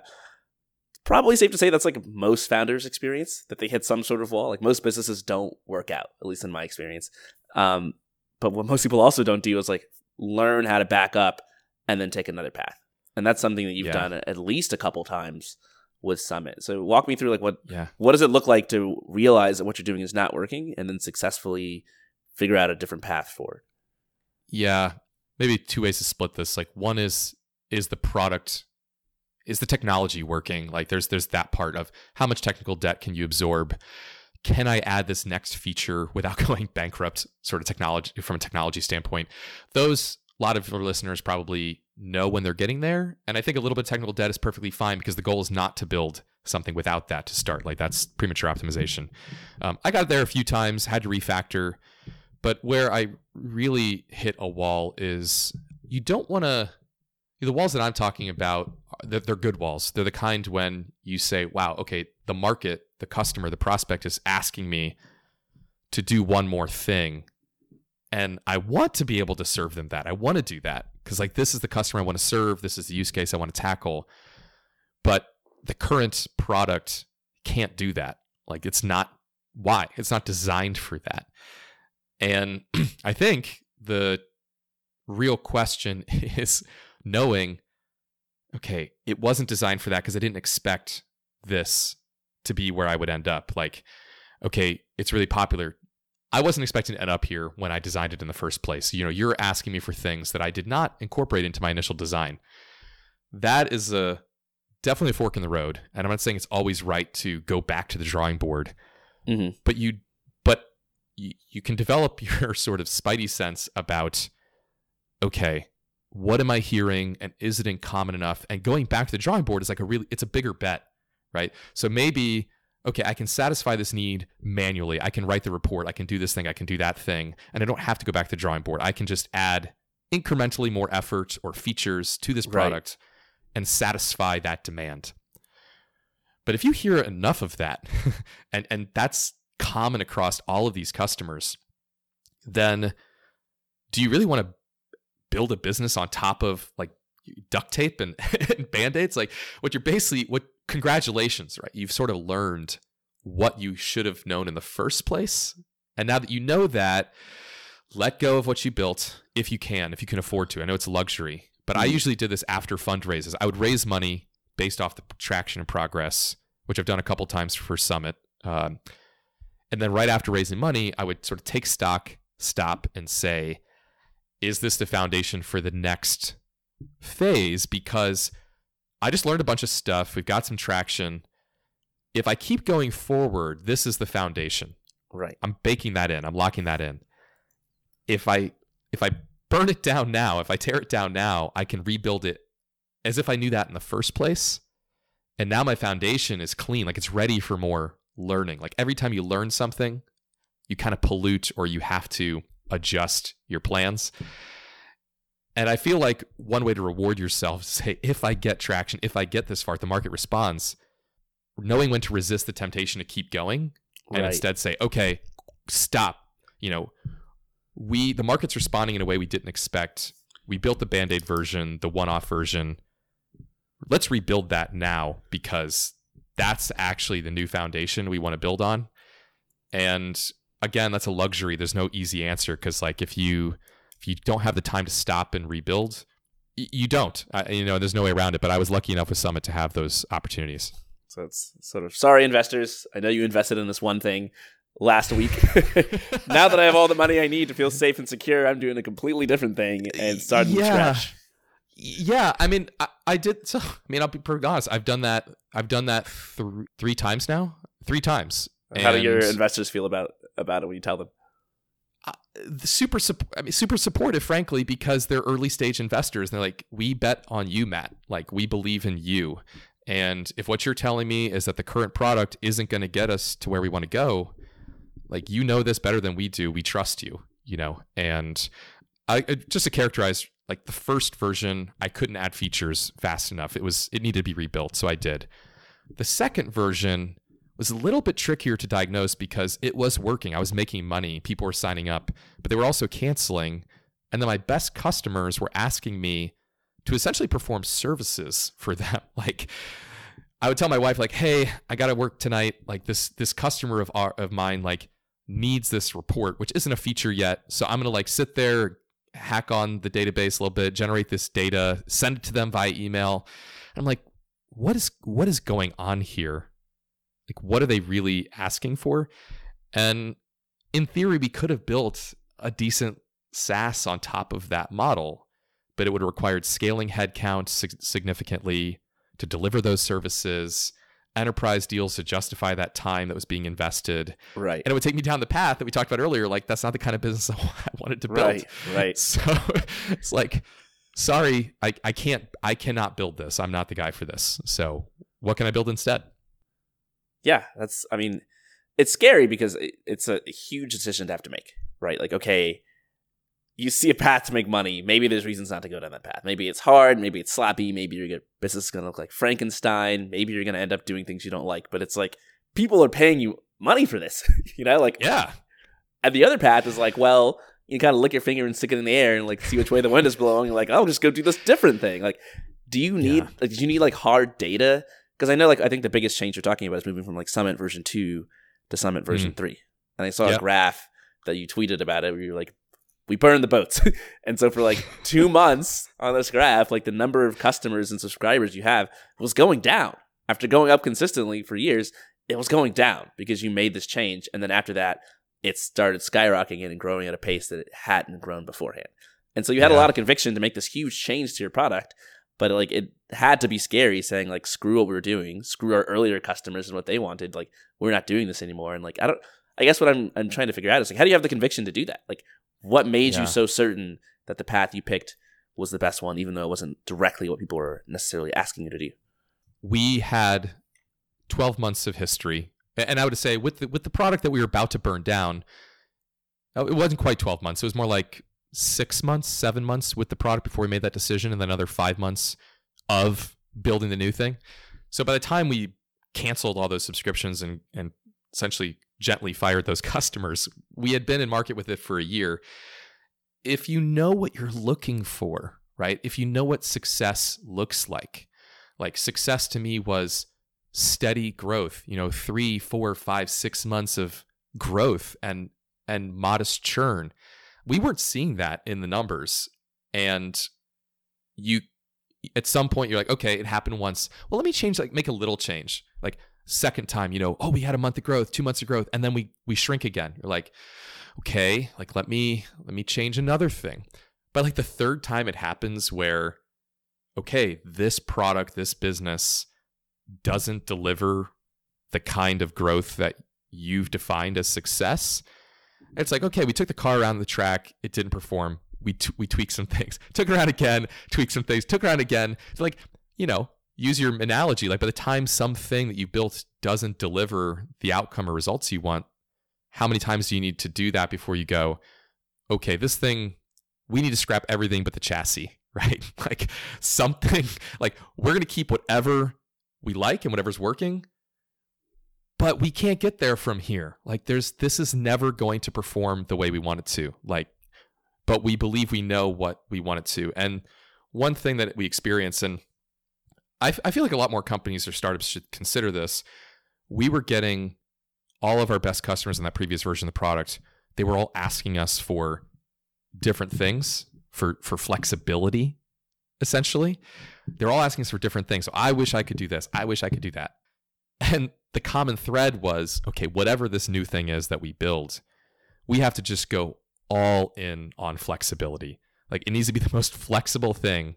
probably safe to say that's like most founders' experience that they hit some sort of wall. Like most businesses don't work out, at least in my experience. Um, but what most people also don't do is like learn how to back up and then take another path. And that's something that you've yeah. done at least a couple times with Summit. So walk me through like what yeah. what does it look like to realize that what you're doing is not working and then successfully figure out a different path for. Yeah, maybe two ways to split this. Like one is is the product is the technology working? Like there's there's that part of how much technical debt can you absorb? Can I add this next feature without *laughs* going bankrupt sort of technology from a technology standpoint? Those a lot of your listeners probably know when they're getting there. And I think a little bit of technical debt is perfectly fine because the goal is not to build something without that to start. Like that's premature optimization. Um, I got there a few times, had to refactor. But where I really hit a wall is you don't want to. The walls that I'm talking about, they're, they're good walls. They're the kind when you say, wow, okay, the market, the customer, the prospect is asking me to do one more thing. and I want to be able to serve them that. I want to do that because like this is the customer I want to serve. This is the use case I want to tackle. But the current product can't do that. Like it's not why it's not designed for that. And *clears throat* I think the real question *laughs* is knowing okay, it wasn't designed for that because I didn't expect this to be where I would end up. Like, okay, it's really popular. I wasn't expecting to end up here when I designed it in the first place. You know, you're asking me for things that I did not incorporate into my initial design. That is a definitely a fork in the road, and I'm not saying it's always right to go back to the drawing board. Mm-hmm. But you, you, you can develop *laughs* your sort of spidey sense about, okay, what am I hearing, and is it in common enough? And going back to the drawing board is like a really, it's a bigger bet, right? So maybe okay, I can satisfy this need manually. I can write the report. I can do this thing. I can do that thing. And I don't have to go back to the drawing board. I can just add incrementally more effort or features to this product right. and satisfy that demand. But if you hear enough of that, *laughs* and, and that's common across all of these customers, then do you really want to build a business on top of like duct tape and, *laughs* and band-aids? Like what you're basically what congratulations, right? You've sort of learned what you should have known in the first place. And now that you know that, let go of what you built if you can, if you can afford to. I know it's a luxury, but mm-hmm. I usually did this after fundraisers. I would raise money based off the traction and progress, which I've done a couple times for Summit. Um, and then right after raising money, I would sort of take stock, stop, and say, is this the foundation for the next phase? Because I just learned a bunch of stuff. We've got some traction. If I keep going forward, this is the foundation. Right. I'm baking that in. I'm locking that in. If I if I burn it down now, if I tear it down now, I can rebuild it as if I knew that in the first place. And now my foundation is clean, like it's ready for more learning. Like every time you learn something, you kind of pollute or you have to adjust your plans. And I feel like one way to reward yourself is say, if I get traction, if I get this far, the market responds, knowing when to resist the temptation to keep going and right. instead say, okay, stop. You know, we the market's responding in a way we didn't expect. We built the band-aid version, the one-off version. Let's rebuild that now because that's actually the new foundation we want to build on. And again, that's a luxury. There's no easy answer because like if you if you don't have the time to stop and rebuild, you don't. I, you know, there's no way around it. But I was lucky enough with Summit to have those opportunities. So it's sort of sorry, investors. I know you invested in this one thing last week. *laughs* now that I have all the money I need to feel safe and secure, I'm doing a completely different thing and starting yeah. from scratch. Yeah, I mean, I, I, did. So, *laughs* I mean, I'll be pretty honest. I've done that. I've done that th- three times now. Three times. How and do your investors feel about about it when you tell them? super I mean super supportive frankly because they're early stage investors and they're like we bet on you Matt like we believe in you and if what you're telling me is that the current product isn't going to get us to where we want to go like you know this better than we do we trust you you know and I just to characterize like the first version I couldn't add features fast enough it was it needed to be rebuilt so I did the second version was a little bit trickier to diagnose because it was working. I was making money, people were signing up, but they were also canceling. And then my best customers were asking me to essentially perform services for them. *laughs* Like I would tell my wife like, "Hey, I got to work tonight. Like this this customer of our, of mine like needs this report, which isn't a feature yet. So I'm going to like sit there, hack on the database a little bit, generate this data, send it to them via email." I'm like, "What is what is going on here?" Like, what are they really asking for? And in theory, we could have built a decent SaaS on top of that model, but it would have required scaling headcount significantly to deliver those services, enterprise deals to justify that time that was being invested. Right. And it would take me down the path that we talked about earlier. Like, that's not the kind of business *laughs* I wanted to build. Right. Right. *laughs* So it's like, sorry, I, I can't, I cannot build this. I'm not the guy for this. So what can I build instead? yeah, that's. I mean, it's scary because it's a huge decision to have to make, right? Like, okay, you see a path to make money. Maybe there's reasons not to go down that path. Maybe it's hard. Maybe it's sloppy. Maybe your business is going to look like Frankenstein. Maybe you're going to end up doing things you don't like. But it's like people are paying you money for this, *laughs* you know? Like, yeah. And the other path is like, well, you kind of lick your finger and stick it in the air and like see which way the wind is blowing. Like, I'll just go do this different thing. Like, do you need Yeah. like do you need like hard data? Because I know like I think the biggest change you're talking about is moving from like Summit version two to Summit version three. And I saw a Mm. Graph that you tweeted about it where you're like, we burned the boats. *laughs* and so for like two *laughs* months on this graph, like the number of customers and subscribers you have was going down. After going up consistently for years, it was going down because you made this change. And then after that, it started skyrocketing and growing at a pace that it hadn't grown beforehand. And so you had a lot of conviction to make this huge change to your product, but like it had to be scary saying like screw what we are doing, screw our earlier customers and what they wanted. Like we're not doing this anymore. And like I don't I guess what I'm I'm trying to figure out is like how do you have the conviction to do that? Like what made Yeah. you so certain that the path you picked was the best one, even though it wasn't directly what people were necessarily asking you to do? we had 12 months of history and i would say with the, with the product that we were about to burn down uh, it wasn't quite 12 months it was more like six months seven months with the product before we made that decision and then another five months of building the new thing so by the time we canceled all those subscriptions and, and essentially gently fired those *laughs* customers we had been in market with it for a year. If you know what you're looking for right if you know what success looks like like success to me was steady growth you know three four five six months of growth and and modest churn we weren't seeing that in the numbers. And you at some point you're like okay it happened once. Well let me change like make a little change. Like second time you know oh we had a month of growth two months of growth and then we we shrink again you're like okay like let me let me change another thing but like the third time it happens where okay, this product, this business doesn't deliver the kind of growth that you've defined as success. It's like, okay, we took the car around the track, it didn't perform. We t- we tweaked some things, *laughs* took it around again, tweaked some things, took it around again. It's like, you know, use your analogy. Like by the time something that you built doesn't deliver the outcome or results you want, how many times do you need to do that before you go, okay, this thing, we need to scrap everything but the chassis, *laughs* right? *laughs* Like something *laughs* like we're going to keep whatever we like and whatever's working, but we can't get there from here. Like there's this is never going to perform the way we want it to. Like but we believe we know what we want it to. And one thing that we experience and I, I feel like a lot more companies or startups should consider this. We were getting all of our best customers in that previous version of the product. They were all asking us for different things for for flexibility essentially. They're all asking us for different things. So i wish i could do this. I wish i could do that. And the common thread was okay whatever this new thing is that we build we have to just go all in on flexibility. Like it needs to be the most flexible thing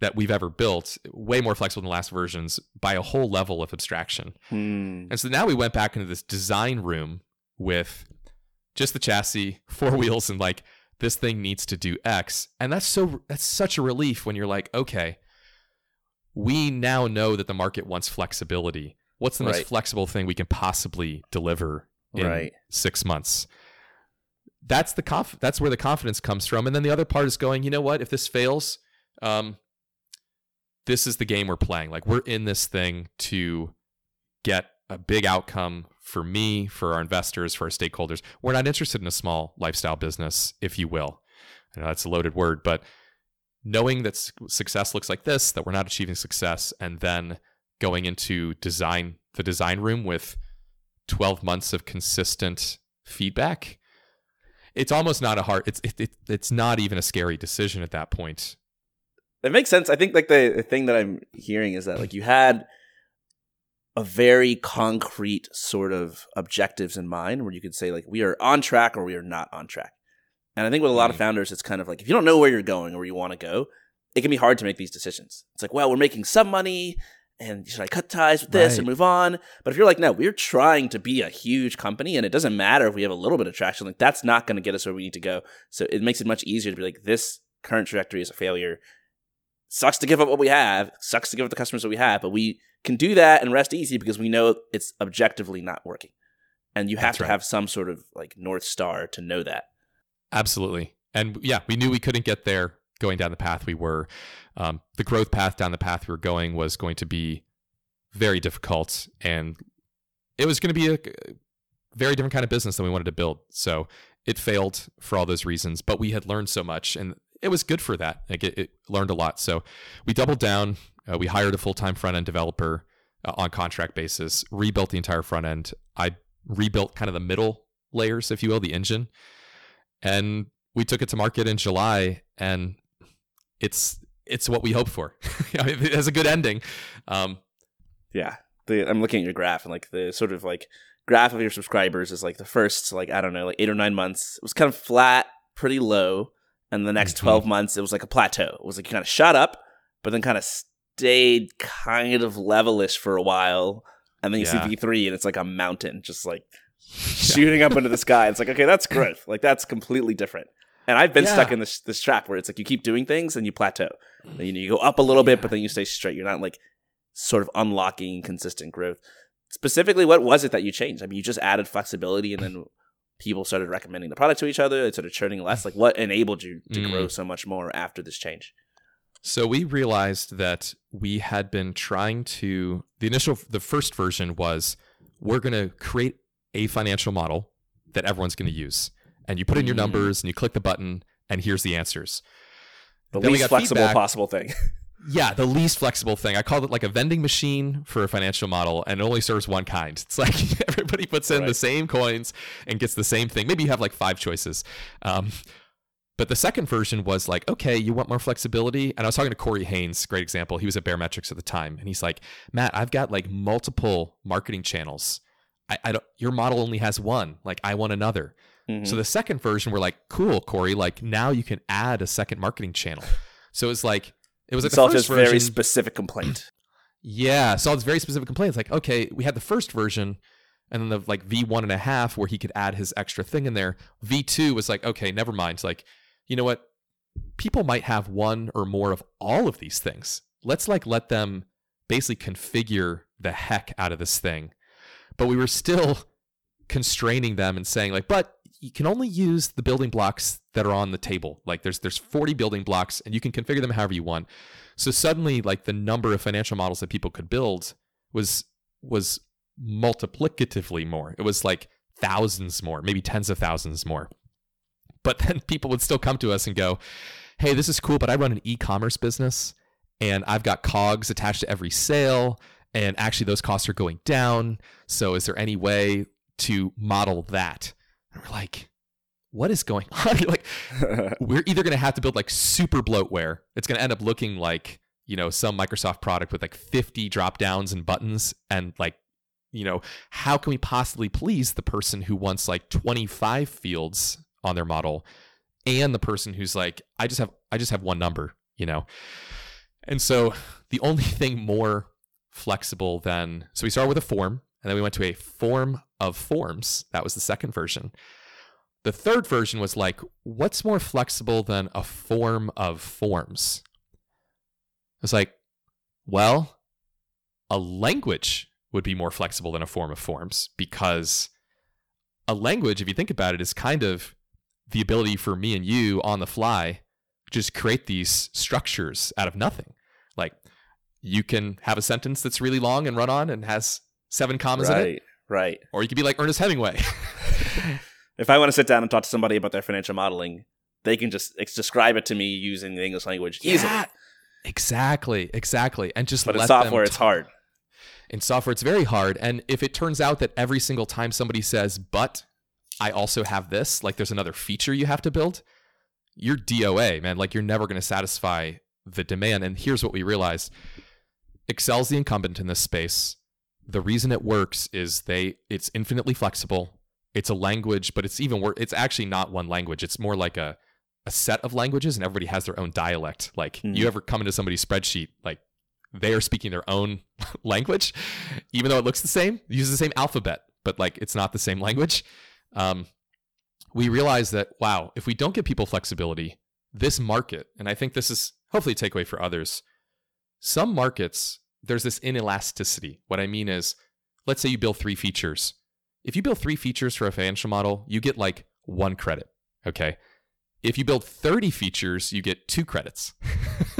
that we've ever built way more flexible than the last versions by a whole level of abstraction Hmm. and so now we went back into this design room with just the chassis, four *laughs* wheels, and like this thing needs to do X. And that's so that's such a relief when you're like, okay, we now know that the market wants flexibility. What's the most flexible thing we can possibly deliver in Right. six months? That's the conf- that's where the confidence comes from. And then the other part is going, you know what? If this fails, um, this is the game we're playing. Like we're in this thing to get a big outcome for me, for our investors, for our stakeholders. We're not interested in a small lifestyle business, if you will. I know that's a loaded word, but knowing that success looks like this, that we're not achieving success, and then going into design the design room with 12 months of consistent feedback, it's almost not a hard. It's it, it, it's not even a scary decision at that point. That makes sense. I think like the, the thing that I'm hearing is that like you had a very concrete sort of objectives in mind where you could say like we are on track or we are not on track. And I think with a lot of Mhm. founders it's kind of like if you don't know where you're going or where you want to go, it can be hard to make these decisions. It's like, well, we're making some money and should I cut ties with this and move on? But if you're like, no, we're trying to be a huge company and it doesn't matter if we have a little bit of traction, like that's not going to get us where we need to go. So it makes it much easier to be like, this current trajectory is a failure sucks to give up what we have, sucks to give up the customers that we have, but we can do that and rest easy because we know it's objectively not working. And you have That's to right. have some sort of like north star to know that. Absolutely. And yeah, we knew we couldn't get there going down the path we were. Um, the growth path down the path we were going was going to be very difficult. And it was going to be a, very different kind of business than we wanted to build. So it failed for all those reasons, but we had learned so much and it was good for that. Like it, it learned a lot. So we doubled down. Uh, we hired a full time front end developer uh, on contract basis, rebuilt the entire front end. I rebuilt kind of the middle layers, if you will, the engine. And we took it to market in July and it's it's what we hoped for. *laughs* it has a good ending. Um, yeah, the, I'm looking at your graph and like the sort of like graph of your subscribers is like the first like I don't know like eight or nine months it was kind of flat, pretty low, and the next mm-hmm. 12 months it was like a plateau. It was like you kind of shot up, but then kind of stayed kind of levelish for a while, and then you yeah. see V3 and it's like a mountain just like *laughs* shooting up into the sky. It's like okay, that's *laughs* growth. Like that's completely different. And I've been yeah. stuck in this this trap where it's like you keep doing things and you plateau. You know, you go up a little yeah. bit, but then you stay straight. You're not like sort of unlocking consistent growth. Specifically, what was it that you changed? I mean, you just added flexibility, and then people started recommending the product to each other. It started churning less. Like, what enabled you to mm. grow so much more after this change? So we realized that we had been trying to. The initial, the first version was we're going to create a financial model that everyone's going to use and you put in your mm. numbers and you click the button and here's the answers. The then least flexible feedback. possible thing. *laughs* yeah, the least flexible thing. I called it like a vending machine for a financial model, and it only serves one kind. It's like *laughs* everybody puts in right. the same coins and gets the same thing. Maybe you have like five choices. Um, but the second version was like, okay, you want more flexibility? And I was talking to Corey Haines, great example. He was at Baremetrics at the time, and he's like, Matt, I've got like multiple marketing channels. I, I don't. Your model only has one. Like, I want another. Mm-hmm. So the second version, we're like, cool, Corey. Like now you can add a second marketing channel. So it's like it was like solved his very specific complaint. *clears throat* yeah, solved this very specific complaint. It's like okay, we had the first version, and then the like V one and a half where he could add his extra thing in there. V two was like okay, never mind. It's like you know what, people might have one or more of all of these things. Let's like let them basically configure the heck out of this thing. But we were still *laughs* constraining them and saying like, but you can only use the building blocks that are on the table. Like there's there's 40 building blocks and you can configure them however you want. So suddenly like the number of financial models that people could build was was multiplicatively more. It was like thousands more, maybe tens of thousands more. But then *laughs* people would still come to us and go, "Hey, this is cool, but I run an e-commerce business and I've got cogs attached to every sale and actually those costs are going down. So is there any way to model that?" And we're like, what is going *laughs* on? like, we're either going to have to build like super bloatware. It's going to end up looking like, you know, some Microsoft product with like 50 drop downs and buttons. And like, you know, how can we possibly please the person who wants like 25 fields on their model and the person who's like, I just have, I just have one number, you know? And so the only *laughs* thing more flexible than, so we started with a form and then we went to a form of forms. That was the second version. The third version was like, what's more flexible than a form of forms? It's like, well, a language would be more flexible than a form of forms because a language, if you think about it, is kind of the ability for me and you on the fly just create these structures out of nothing. Like you can have a sentence that's really long and run on and has seven commas right, in it. Right. Or you could be like Ernest Hemingway. *laughs* if I want to sit down and talk to somebody about their financial modeling, they can just describe it to me using the English language yeah, easily. Exactly, exactly. And just But in software it's hard. In software it's very hard. And if it turns out that every single time somebody says, but I also have this, like there's another feature you have to build, you're DOA, man. Like you're never going to satisfy the demand. And here's what we realized Excel's the incumbent in this space the reason it works is they it's infinitely flexible. It's a language, but it's even worse. It's actually not one language. It's more like a a set of languages, and everybody has their own dialect. Like mm. you ever come into somebody's spreadsheet, like they are speaking their own *laughs* language, even though it looks the same, uses the same alphabet, but like it's not the same language. Um, we realize that wow, if we don't give people flexibility, this market, and I think this is hopefully a takeaway for others, some markets there's this inelasticity. What I mean is, let's say you build three features. If you build three features for a financial model, you get like one credit. Okay. If you build 30 features, you get two credits. *laughs*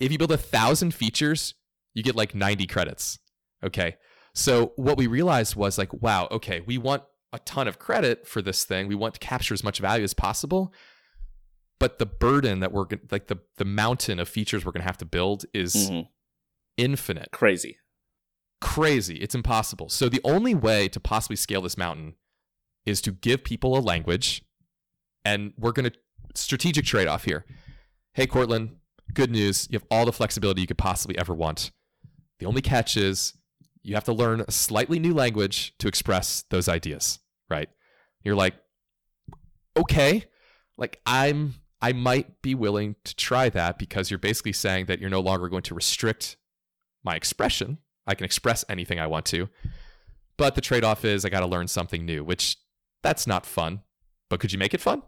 if you build a thousand features, you get like 90 credits. Okay. So what we realized was like, wow, okay, we want a ton of credit for this thing. We want to capture as much value as possible. But the burden that we're like the the mountain of features we're going to have to build is Mhm. infinite. Crazy. Crazy. It's impossible. So the only way to possibly scale this mountain is to give people a language and we're going to strategic trade-off here. Hey Courtland, good news. You have all the flexibility you could possibly ever want. The only catch is you have to learn a slightly new language to express those ideas, right? You're like, okay, like I'm, I might be willing to try that because you're basically saying that you're no longer going to restrict my expression. I can express anything I want to, but the trade off is I got to learn something new, which that's not fun. But could you make it fun?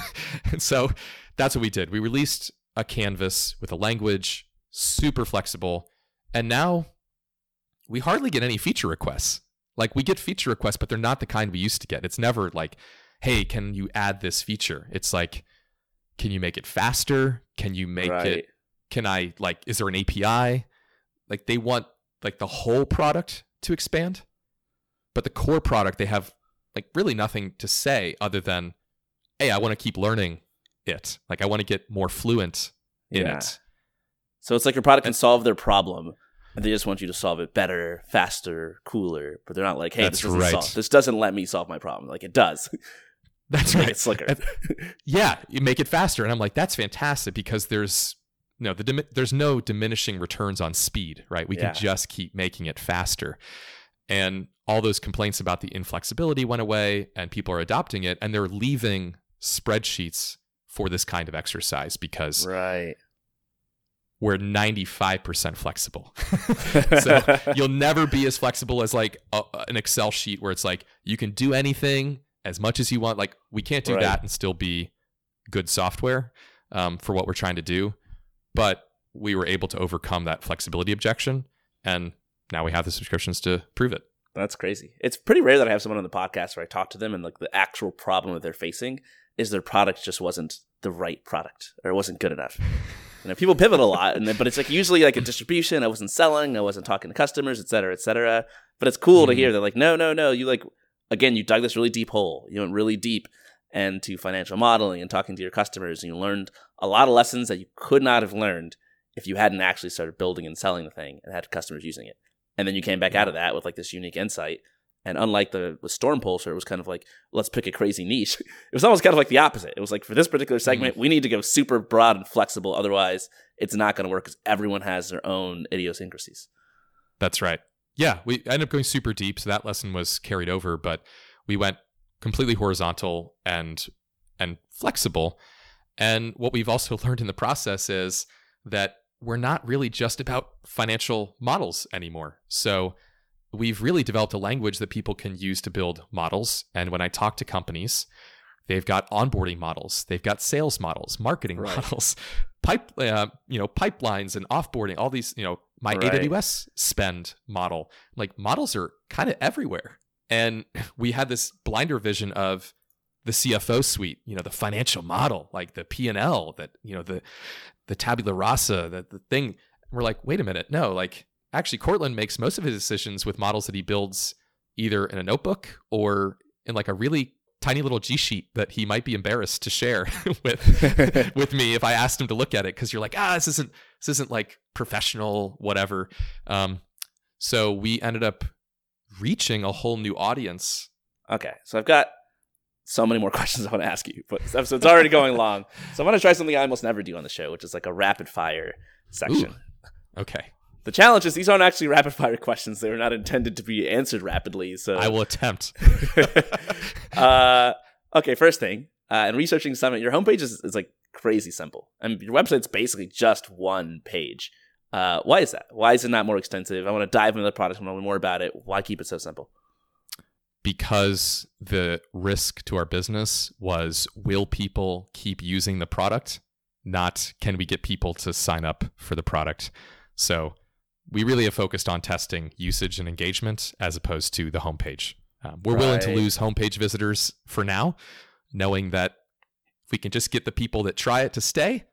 *laughs* and so that's what we did. We released a canvas with a language, super flexible, and now we hardly get any feature requests. Like we get feature requests, but they're not the kind we used to get. It's never like, hey, can you add this feature? It's like, can you make it faster? Can you make right. it can I like is there an API? Like they want like the whole product to expand. But the core product they have like really nothing to say other than hey, I want to keep learning it. Like I want to get more fluent in Yeah. it. So it's like your product can solve their problem, and they just want you to solve it better, faster, cooler. But they're not like, hey, That's this doesn't right. solve. This doesn't let me solve my problem. Like it does. *laughs* That's right. it slicker. Yeah, you make it faster, and I'm like, that's fantastic because there's no the there's no diminishing returns on speed, right? We Yeah. can just keep making it faster, and all those complaints about the inflexibility went away, and people are adopting it, and they're leaving spreadsheets for this kind of exercise because right. we're 95% flexible. *laughs* *laughs* so you'll never be as flexible as like a, an Excel sheet where it's like you can do anything as much as you want. Like we can't do Right. that and still be good software um, for what we're trying to do. But we were able to overcome that flexibility objection, and now we have the subscriptions to prove it. That's crazy. It's pretty rare that I have someone on the podcast where I talk to them and like the actual problem that they're facing is their product just wasn't the right product or it wasn't good enough. *laughs* You know, people pivot a lot, and then, but it's like usually like a distribution. I wasn't selling, I wasn't talking to customers, et cetera, et cetera. But it's cool to Mhm. hear that like, no, no, no. You like again, you dug this really deep hole. You went really deep into financial modeling and talking to your customers, and you learned a lot of lessons that you could not have learned if you hadn't actually started building and selling the thing and had customers using it. And then you came back out of that with like this unique insight. And unlike the with Storm Pulse, it was kind of like, let's pick a crazy niche. *laughs* It was almost kind of like the opposite. It was like, for this particular mm-hmm. segment, we need to go super broad and flexible. Otherwise, it's not going to work because everyone has their own idiosyncrasies. That's right. Yeah, we ended up going super deep, so that lesson was carried over, but we went completely horizontal and and flexible. And what we've also *laughs* learned in the process is that we're not really just about financial models anymore. So we've really developed a language that people can use to build models. And when I talk to companies, they've got onboarding models, they've got sales models, marketing Right. models, *laughs* pipe, uh, you know, pipelines and offboarding. All these, you know, my Right. AWS spend model. Like models are kind of everywhere. And *laughs* we had this blinder vision of the CFO suite, you know, the financial model, like the P and L, that you know, the the tabula rasa, the the thing. We're like, wait a minute, no, like actually, Courtland makes most of his decisions with models that he builds either in a notebook or in like a really tiny little G sheet that he might be embarrassed to share *laughs* with *laughs* with me if I asked him to look at it because you're like, ah, this isn't this isn't like professional, whatever. Um, so we ended up reaching a whole new audience. Okay, so I've got so many more *laughs* questions I want to ask you, but this episode's already going *laughs* long. So I'm going to try something I almost never do on the show, which is like a rapid fire section. Okay, The challenge is these aren't actually rapid fire questions. They were not intended to be answered rapidly. So I will attempt. *laughs* uh, okay, first thing, uh, in researching Summit, your homepage is, is like crazy simple. and your website's basically just one page. Uh, why is that? Why is it not more extensive? I want to dive into the product and learn more about it. Why keep it so simple? because the risk to our business was will people keep using the product not can we get people to sign up for the product so we really have focused on testing usage and engagement as opposed to the homepage um, we're willing to lose homepage visitors for now knowing that if we can just get the people that try it to stay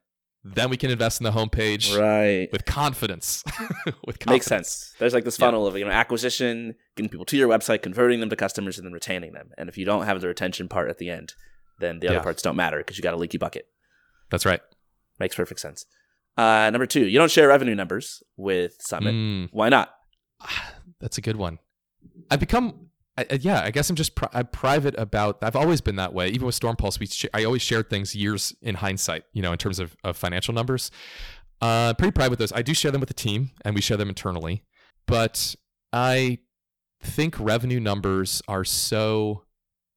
then we can invest in the homepage Right. with confidence. *laughs* with confidence. Makes sense. There's like this Yeah. funnel of you know acquisition, getting people to your website, converting them to customers, and then retaining them. And if you don't have the retention part at the end, then the other Yeah. parts don't matter because you got a leaky bucket. That's right. Makes perfect sense. Uh, number two, you don't share revenue numbers with Summit. Mm, Why not? *sighs* that's a good one. I've become, I, yeah, I guess I'm just pri- I'm private about. I've always been that way. Even with Storm Pulse, we sh- I always shared things years in hindsight. You know, in terms of, of financial numbers. Uh, pretty private with those. I do share them with the team, and we share them internally. But I think revenue numbers are so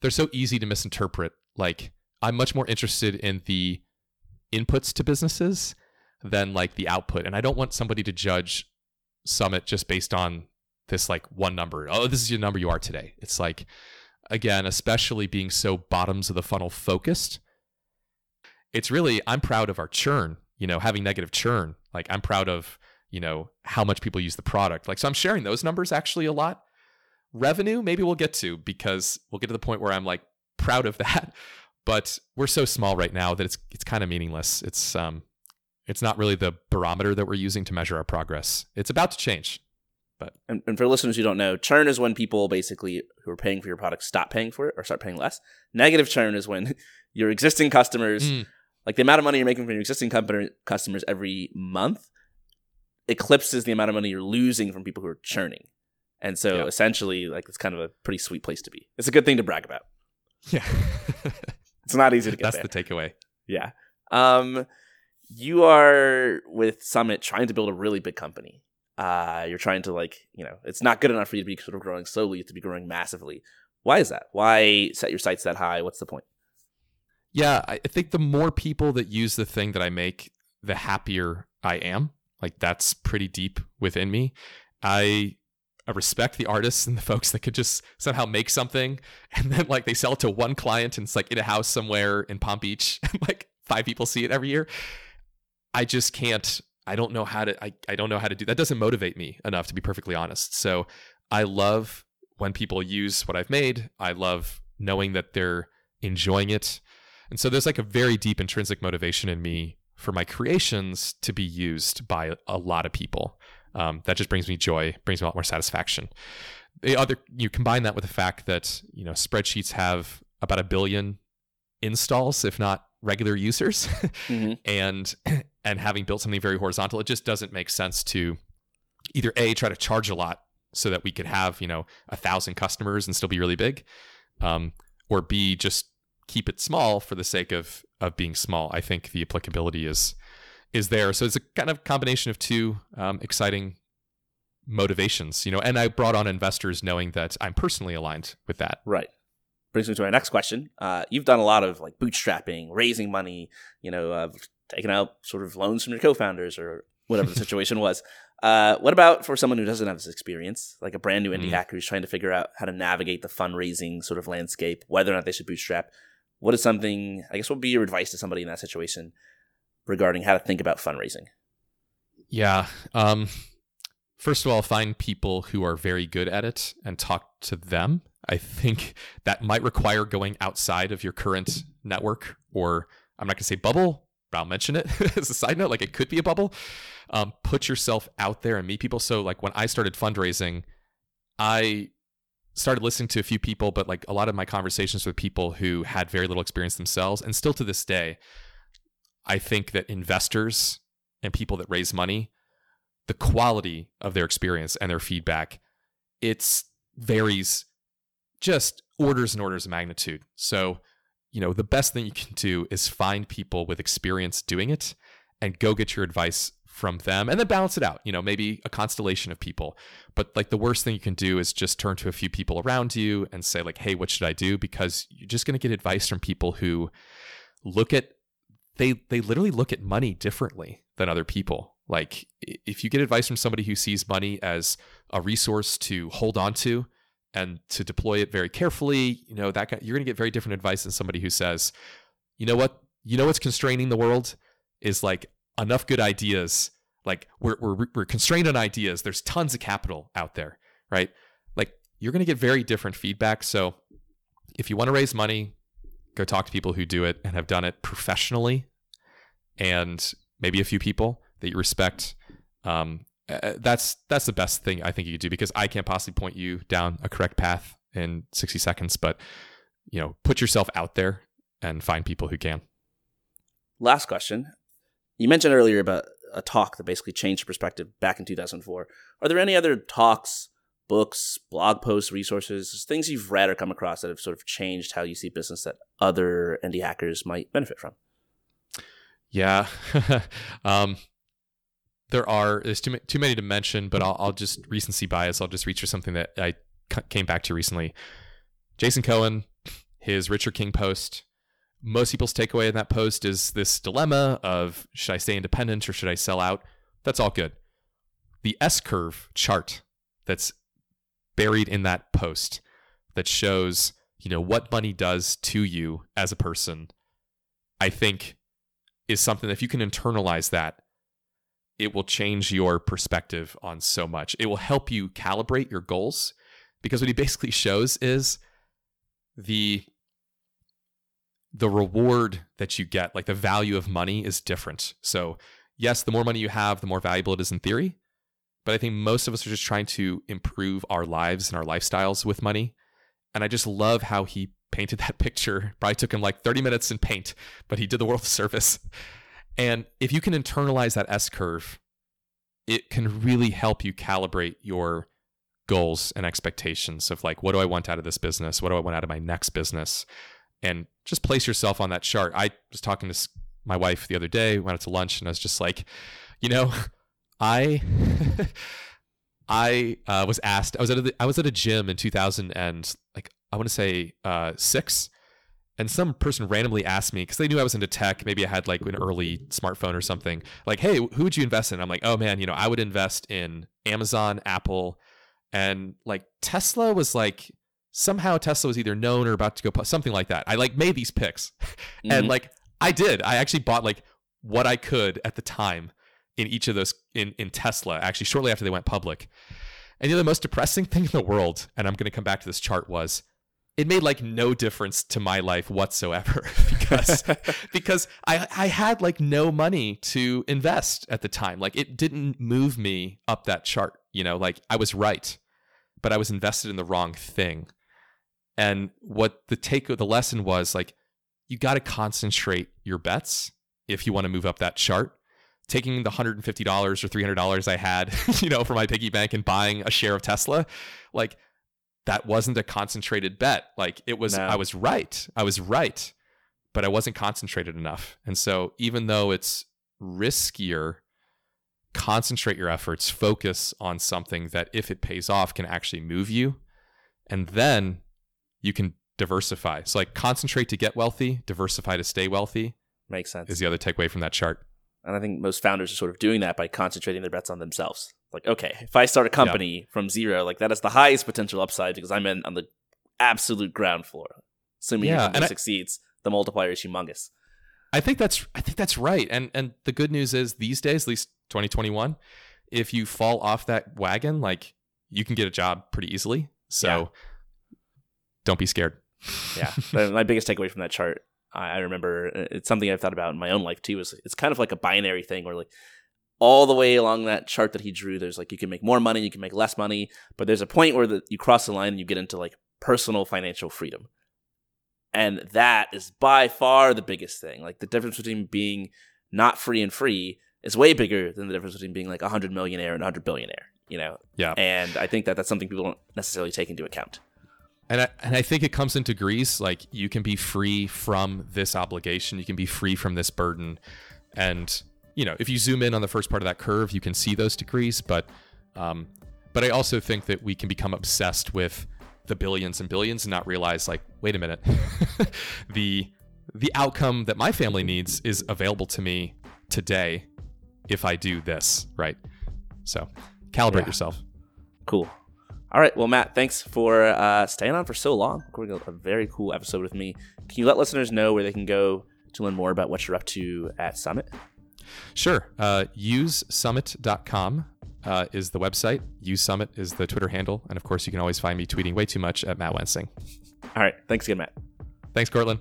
they're so easy to misinterpret. Like I'm much more interested in the inputs to businesses than like the output, and I don't want somebody to judge Summit just based on this like one number. Oh, this is your number you are today. It's like again, especially being so bottoms of the funnel focused. It's really I'm proud of our churn, you know, having negative churn. Like I'm proud of, you know, how much people use the product. Like so I'm sharing those numbers actually a lot. Revenue, maybe we'll get to because we'll get to the point where I'm like proud of *laughs* that. But we're so small right now that it's it's kind of meaningless. It's um it's not really the barometer that we're using to measure our progress. It's about to change. And, and for listeners who don't know, churn is when people basically who are paying for your product stop paying for it or start paying less. Negative churn is when *laughs* your existing customers, Mm, like the amount of money you're making from your existing company, customers every month, eclipses the amount of money you're losing from people who are churning. And so Yeah. essentially, like it's kind of a pretty sweet place to be. It's a good thing to brag about. yeah. *laughs* It's not easy to get That's there. the takeaway. Yeah. Um, you are with Summit trying to build a really big company. Uh, you're trying to like, you know, it's not good enough for you to be sort of growing slowly. To be growing massively. Why is that? Why set your sights that high? What's the point? Yeah, I I think the more people that use the thing that I make, the happier I am. Like that's pretty deep within me. I I respect the artists and the folks that could just somehow make something *laughs* and then like they sell it to one client and it's like in a house somewhere in Palm Beach *laughs* and like five people see it every year. I just can't I don't know how to I, I don't know how to do that doesn't motivate me enough to be perfectly honest. So I love when people use what I've made. I love knowing that they're enjoying it. And so there's like a very deep intrinsic motivation in me for my creations to be used by a lot of people. Um, that just brings me joy, brings me a lot more satisfaction. The other, you combine that with the fact that you know spreadsheets have about a billion installs, if not regular users, *laughs* Mm-hmm. and and having built something very horizontal, it just doesn't make sense to either a try to charge a lot so that we could have you know a thousand customers and still be really big, um, or b just keep it small for the sake of of being small. I think the applicability is is there. So it's a kind of combination of two um, exciting motivations, you know. And I brought on investors knowing that I'm personally aligned with that. Right. Brings me to my next question. Uh, you've done a lot of like bootstrapping, raising money, you know, uh, taking out sort of loans from your co-founders or whatever the *laughs* situation was. Uh, what about for someone who doesn't have this experience, like a brand new indie Mm. hacker who's trying to figure out how to navigate the fundraising sort of landscape, whether or not they should bootstrap? What is something? I guess what would be your advice to somebody in that situation regarding how to think about fundraising? Yeah. Um, first of all, find people who are very good at it and talk to them. I think that might require going outside of your current network, or I'm not going to say bubble, but I'll mention it *laughs* as a side note. Like it could be a bubble. Um, put yourself out there and meet people. So, like when I started fundraising, I started listening to a few people, but like a lot of my conversations with people who had very little experience themselves, and still to this day, I think that investors and people that raise money, the quality of their experience and their feedback, it's varies just orders and orders of magnitude. So, you know, the best thing you can do is find people with experience doing it and go get your advice from them and then balance it out. You know, maybe a constellation of people. But like the worst thing you can do is just turn to a few people around you and say like, "Hey, what should I do?" because you're just going to get advice from people who look at they they literally look at money differently than other people. Like if you get advice from somebody who sees money as a resource to hold on to and to deploy it very carefully, you know, that guy, you're going to get very different advice than somebody who says, "You know what? You know what's constraining the world is like enough good ideas. Like we're we're we're constrained on ideas. There's tons of capital out there, right? Like you're going to get very different feedback. So if you want to raise money, go talk to people who do it and have done it professionally and maybe a few people that you respect. Um, uh, that's that's the best thing I think you could do because I can't possibly point you down a correct path in 60 seconds, but you know, put yourself out there and find people who can. Last question. You mentioned earlier about a talk that basically changed your perspective back in 2004. Are there any other talks, books, blog posts, resources, things you've read or come across that have sort of changed how you see business that other indie hackers might benefit from? Yeah. *laughs* um, there are there's too, too many to mention, but I'll, I'll just recency bias. I'll just reach for something that I came back to recently. Jason Cohen, his Richard King post. Most people's takeaway in that post is this dilemma of should I stay independent or should I sell out? That's all good. The S curve chart that's buried in that post that shows, you know, what money does to you as a person, I think is something that if you can internalize that it will change your perspective on so much. It will help you calibrate your goals because what he basically shows is the the reward that you get, like the value of money is different. So, yes, the more money you have, the more valuable it is in theory. But I think most of us are just trying to improve our lives and our lifestyles with money. And I just love how he painted *laughs* that picture. Probably took him like 30 minutes in paint, but he did the world a service. And if you can internalize that S curve, it can really help you calibrate your goals and expectations of like, what do I want out of this business? What do I want out of my next business? And just place yourself on that chart. I was talking to my wife the other day, went out to lunch, and I was just like, you know, *laughs* I. *laughs* I uh, was asked. I was at a, I was at a gym in 2000 and like I want to say uh, six, and some person randomly asked me because they knew I was into tech. Maybe I had like an early smartphone or something. Like, hey, who would you invest in? I'm like, oh man, you know, I would invest in Amazon, Apple, and like Tesla was like somehow Tesla was either known or about to go something like that. I like made these picks, *laughs* mm-hmm. and like I did. I actually bought like what I could at the time in each of those in in Tesla. Actually, shortly after they went public. And you know, the most depressing thing in the world, and I'm going to come back to this chart was it made like no difference to my life whatsoever *laughs* because *laughs* because I I had like no money to invest at the time. Like it didn't move me up that chart, you know, like I was right, but I was invested in the wrong thing. And what the take of the lesson was like you got to concentrate your bets if you want to move up that chart. Taking the $150 or $300 I had, *laughs* you know, for my piggy bank and buying a share of Tesla, like that wasn't a concentrated bet. Like it was, no. I was right. I was right, but I wasn't concentrated enough. And so even though it's riskier, concentrate your efforts, focus on something that if it pays off can actually move you. And then you can diversify. So like concentrate to get wealthy, diversify to stay wealthy. Makes sense. Is the other takeaway from that chart. And I think most founders are sort of doing that by concentrating their bets on themselves like okay if i start a company yeah. from zero like that is the highest potential upside because i'm in on the absolute ground floor assuming yeah, your succeeds the multiplier is humongous i think that's i think that's right and and the good news is these days at least 2021 if you fall off that wagon like you can get a job pretty easily so yeah. don't be scared yeah *laughs* my biggest takeaway from that chart I remember uh, it's something I've thought about in my own life too. Is it's kind of like a binary thing where like all the way along that chart that he drew, there's like you can make more money, you can make less money, but there's a point where the, you cross the line and you get into like personal financial freedom. And that is by far the biggest thing. Like the difference between being not free and free is way bigger than the difference between being like a hundred millionaire and a hundred billionaire, you know? Yeah. And I think that that's something people don't necessarily take into account. And I, and I think it comes in degrees. Like you can be free from this obligation, you can be free from this burden. And you know, if you zoom in on the first part of that curve, you can see those degrees. But, um, but I also think that we can become obsessed with the billions and billions and not realize, like, wait a minute, *laughs* the the outcome that my family needs is available to me today if I do this, right? So, calibrate yeah. yourself. Cool. All right. Well, Matt, thanks for uh, staying on for so long. Recording a very cool episode with me. Can you let listeners know where they can go to learn more about what you're up to at Summit? Sure. Uh, usesummit.com uh, is the website. Usesummit is the Twitter handle. And of course, you can always find me tweeting way too much at Matt Wensing. All right. Thanks again, Matt. Thanks, Courtland.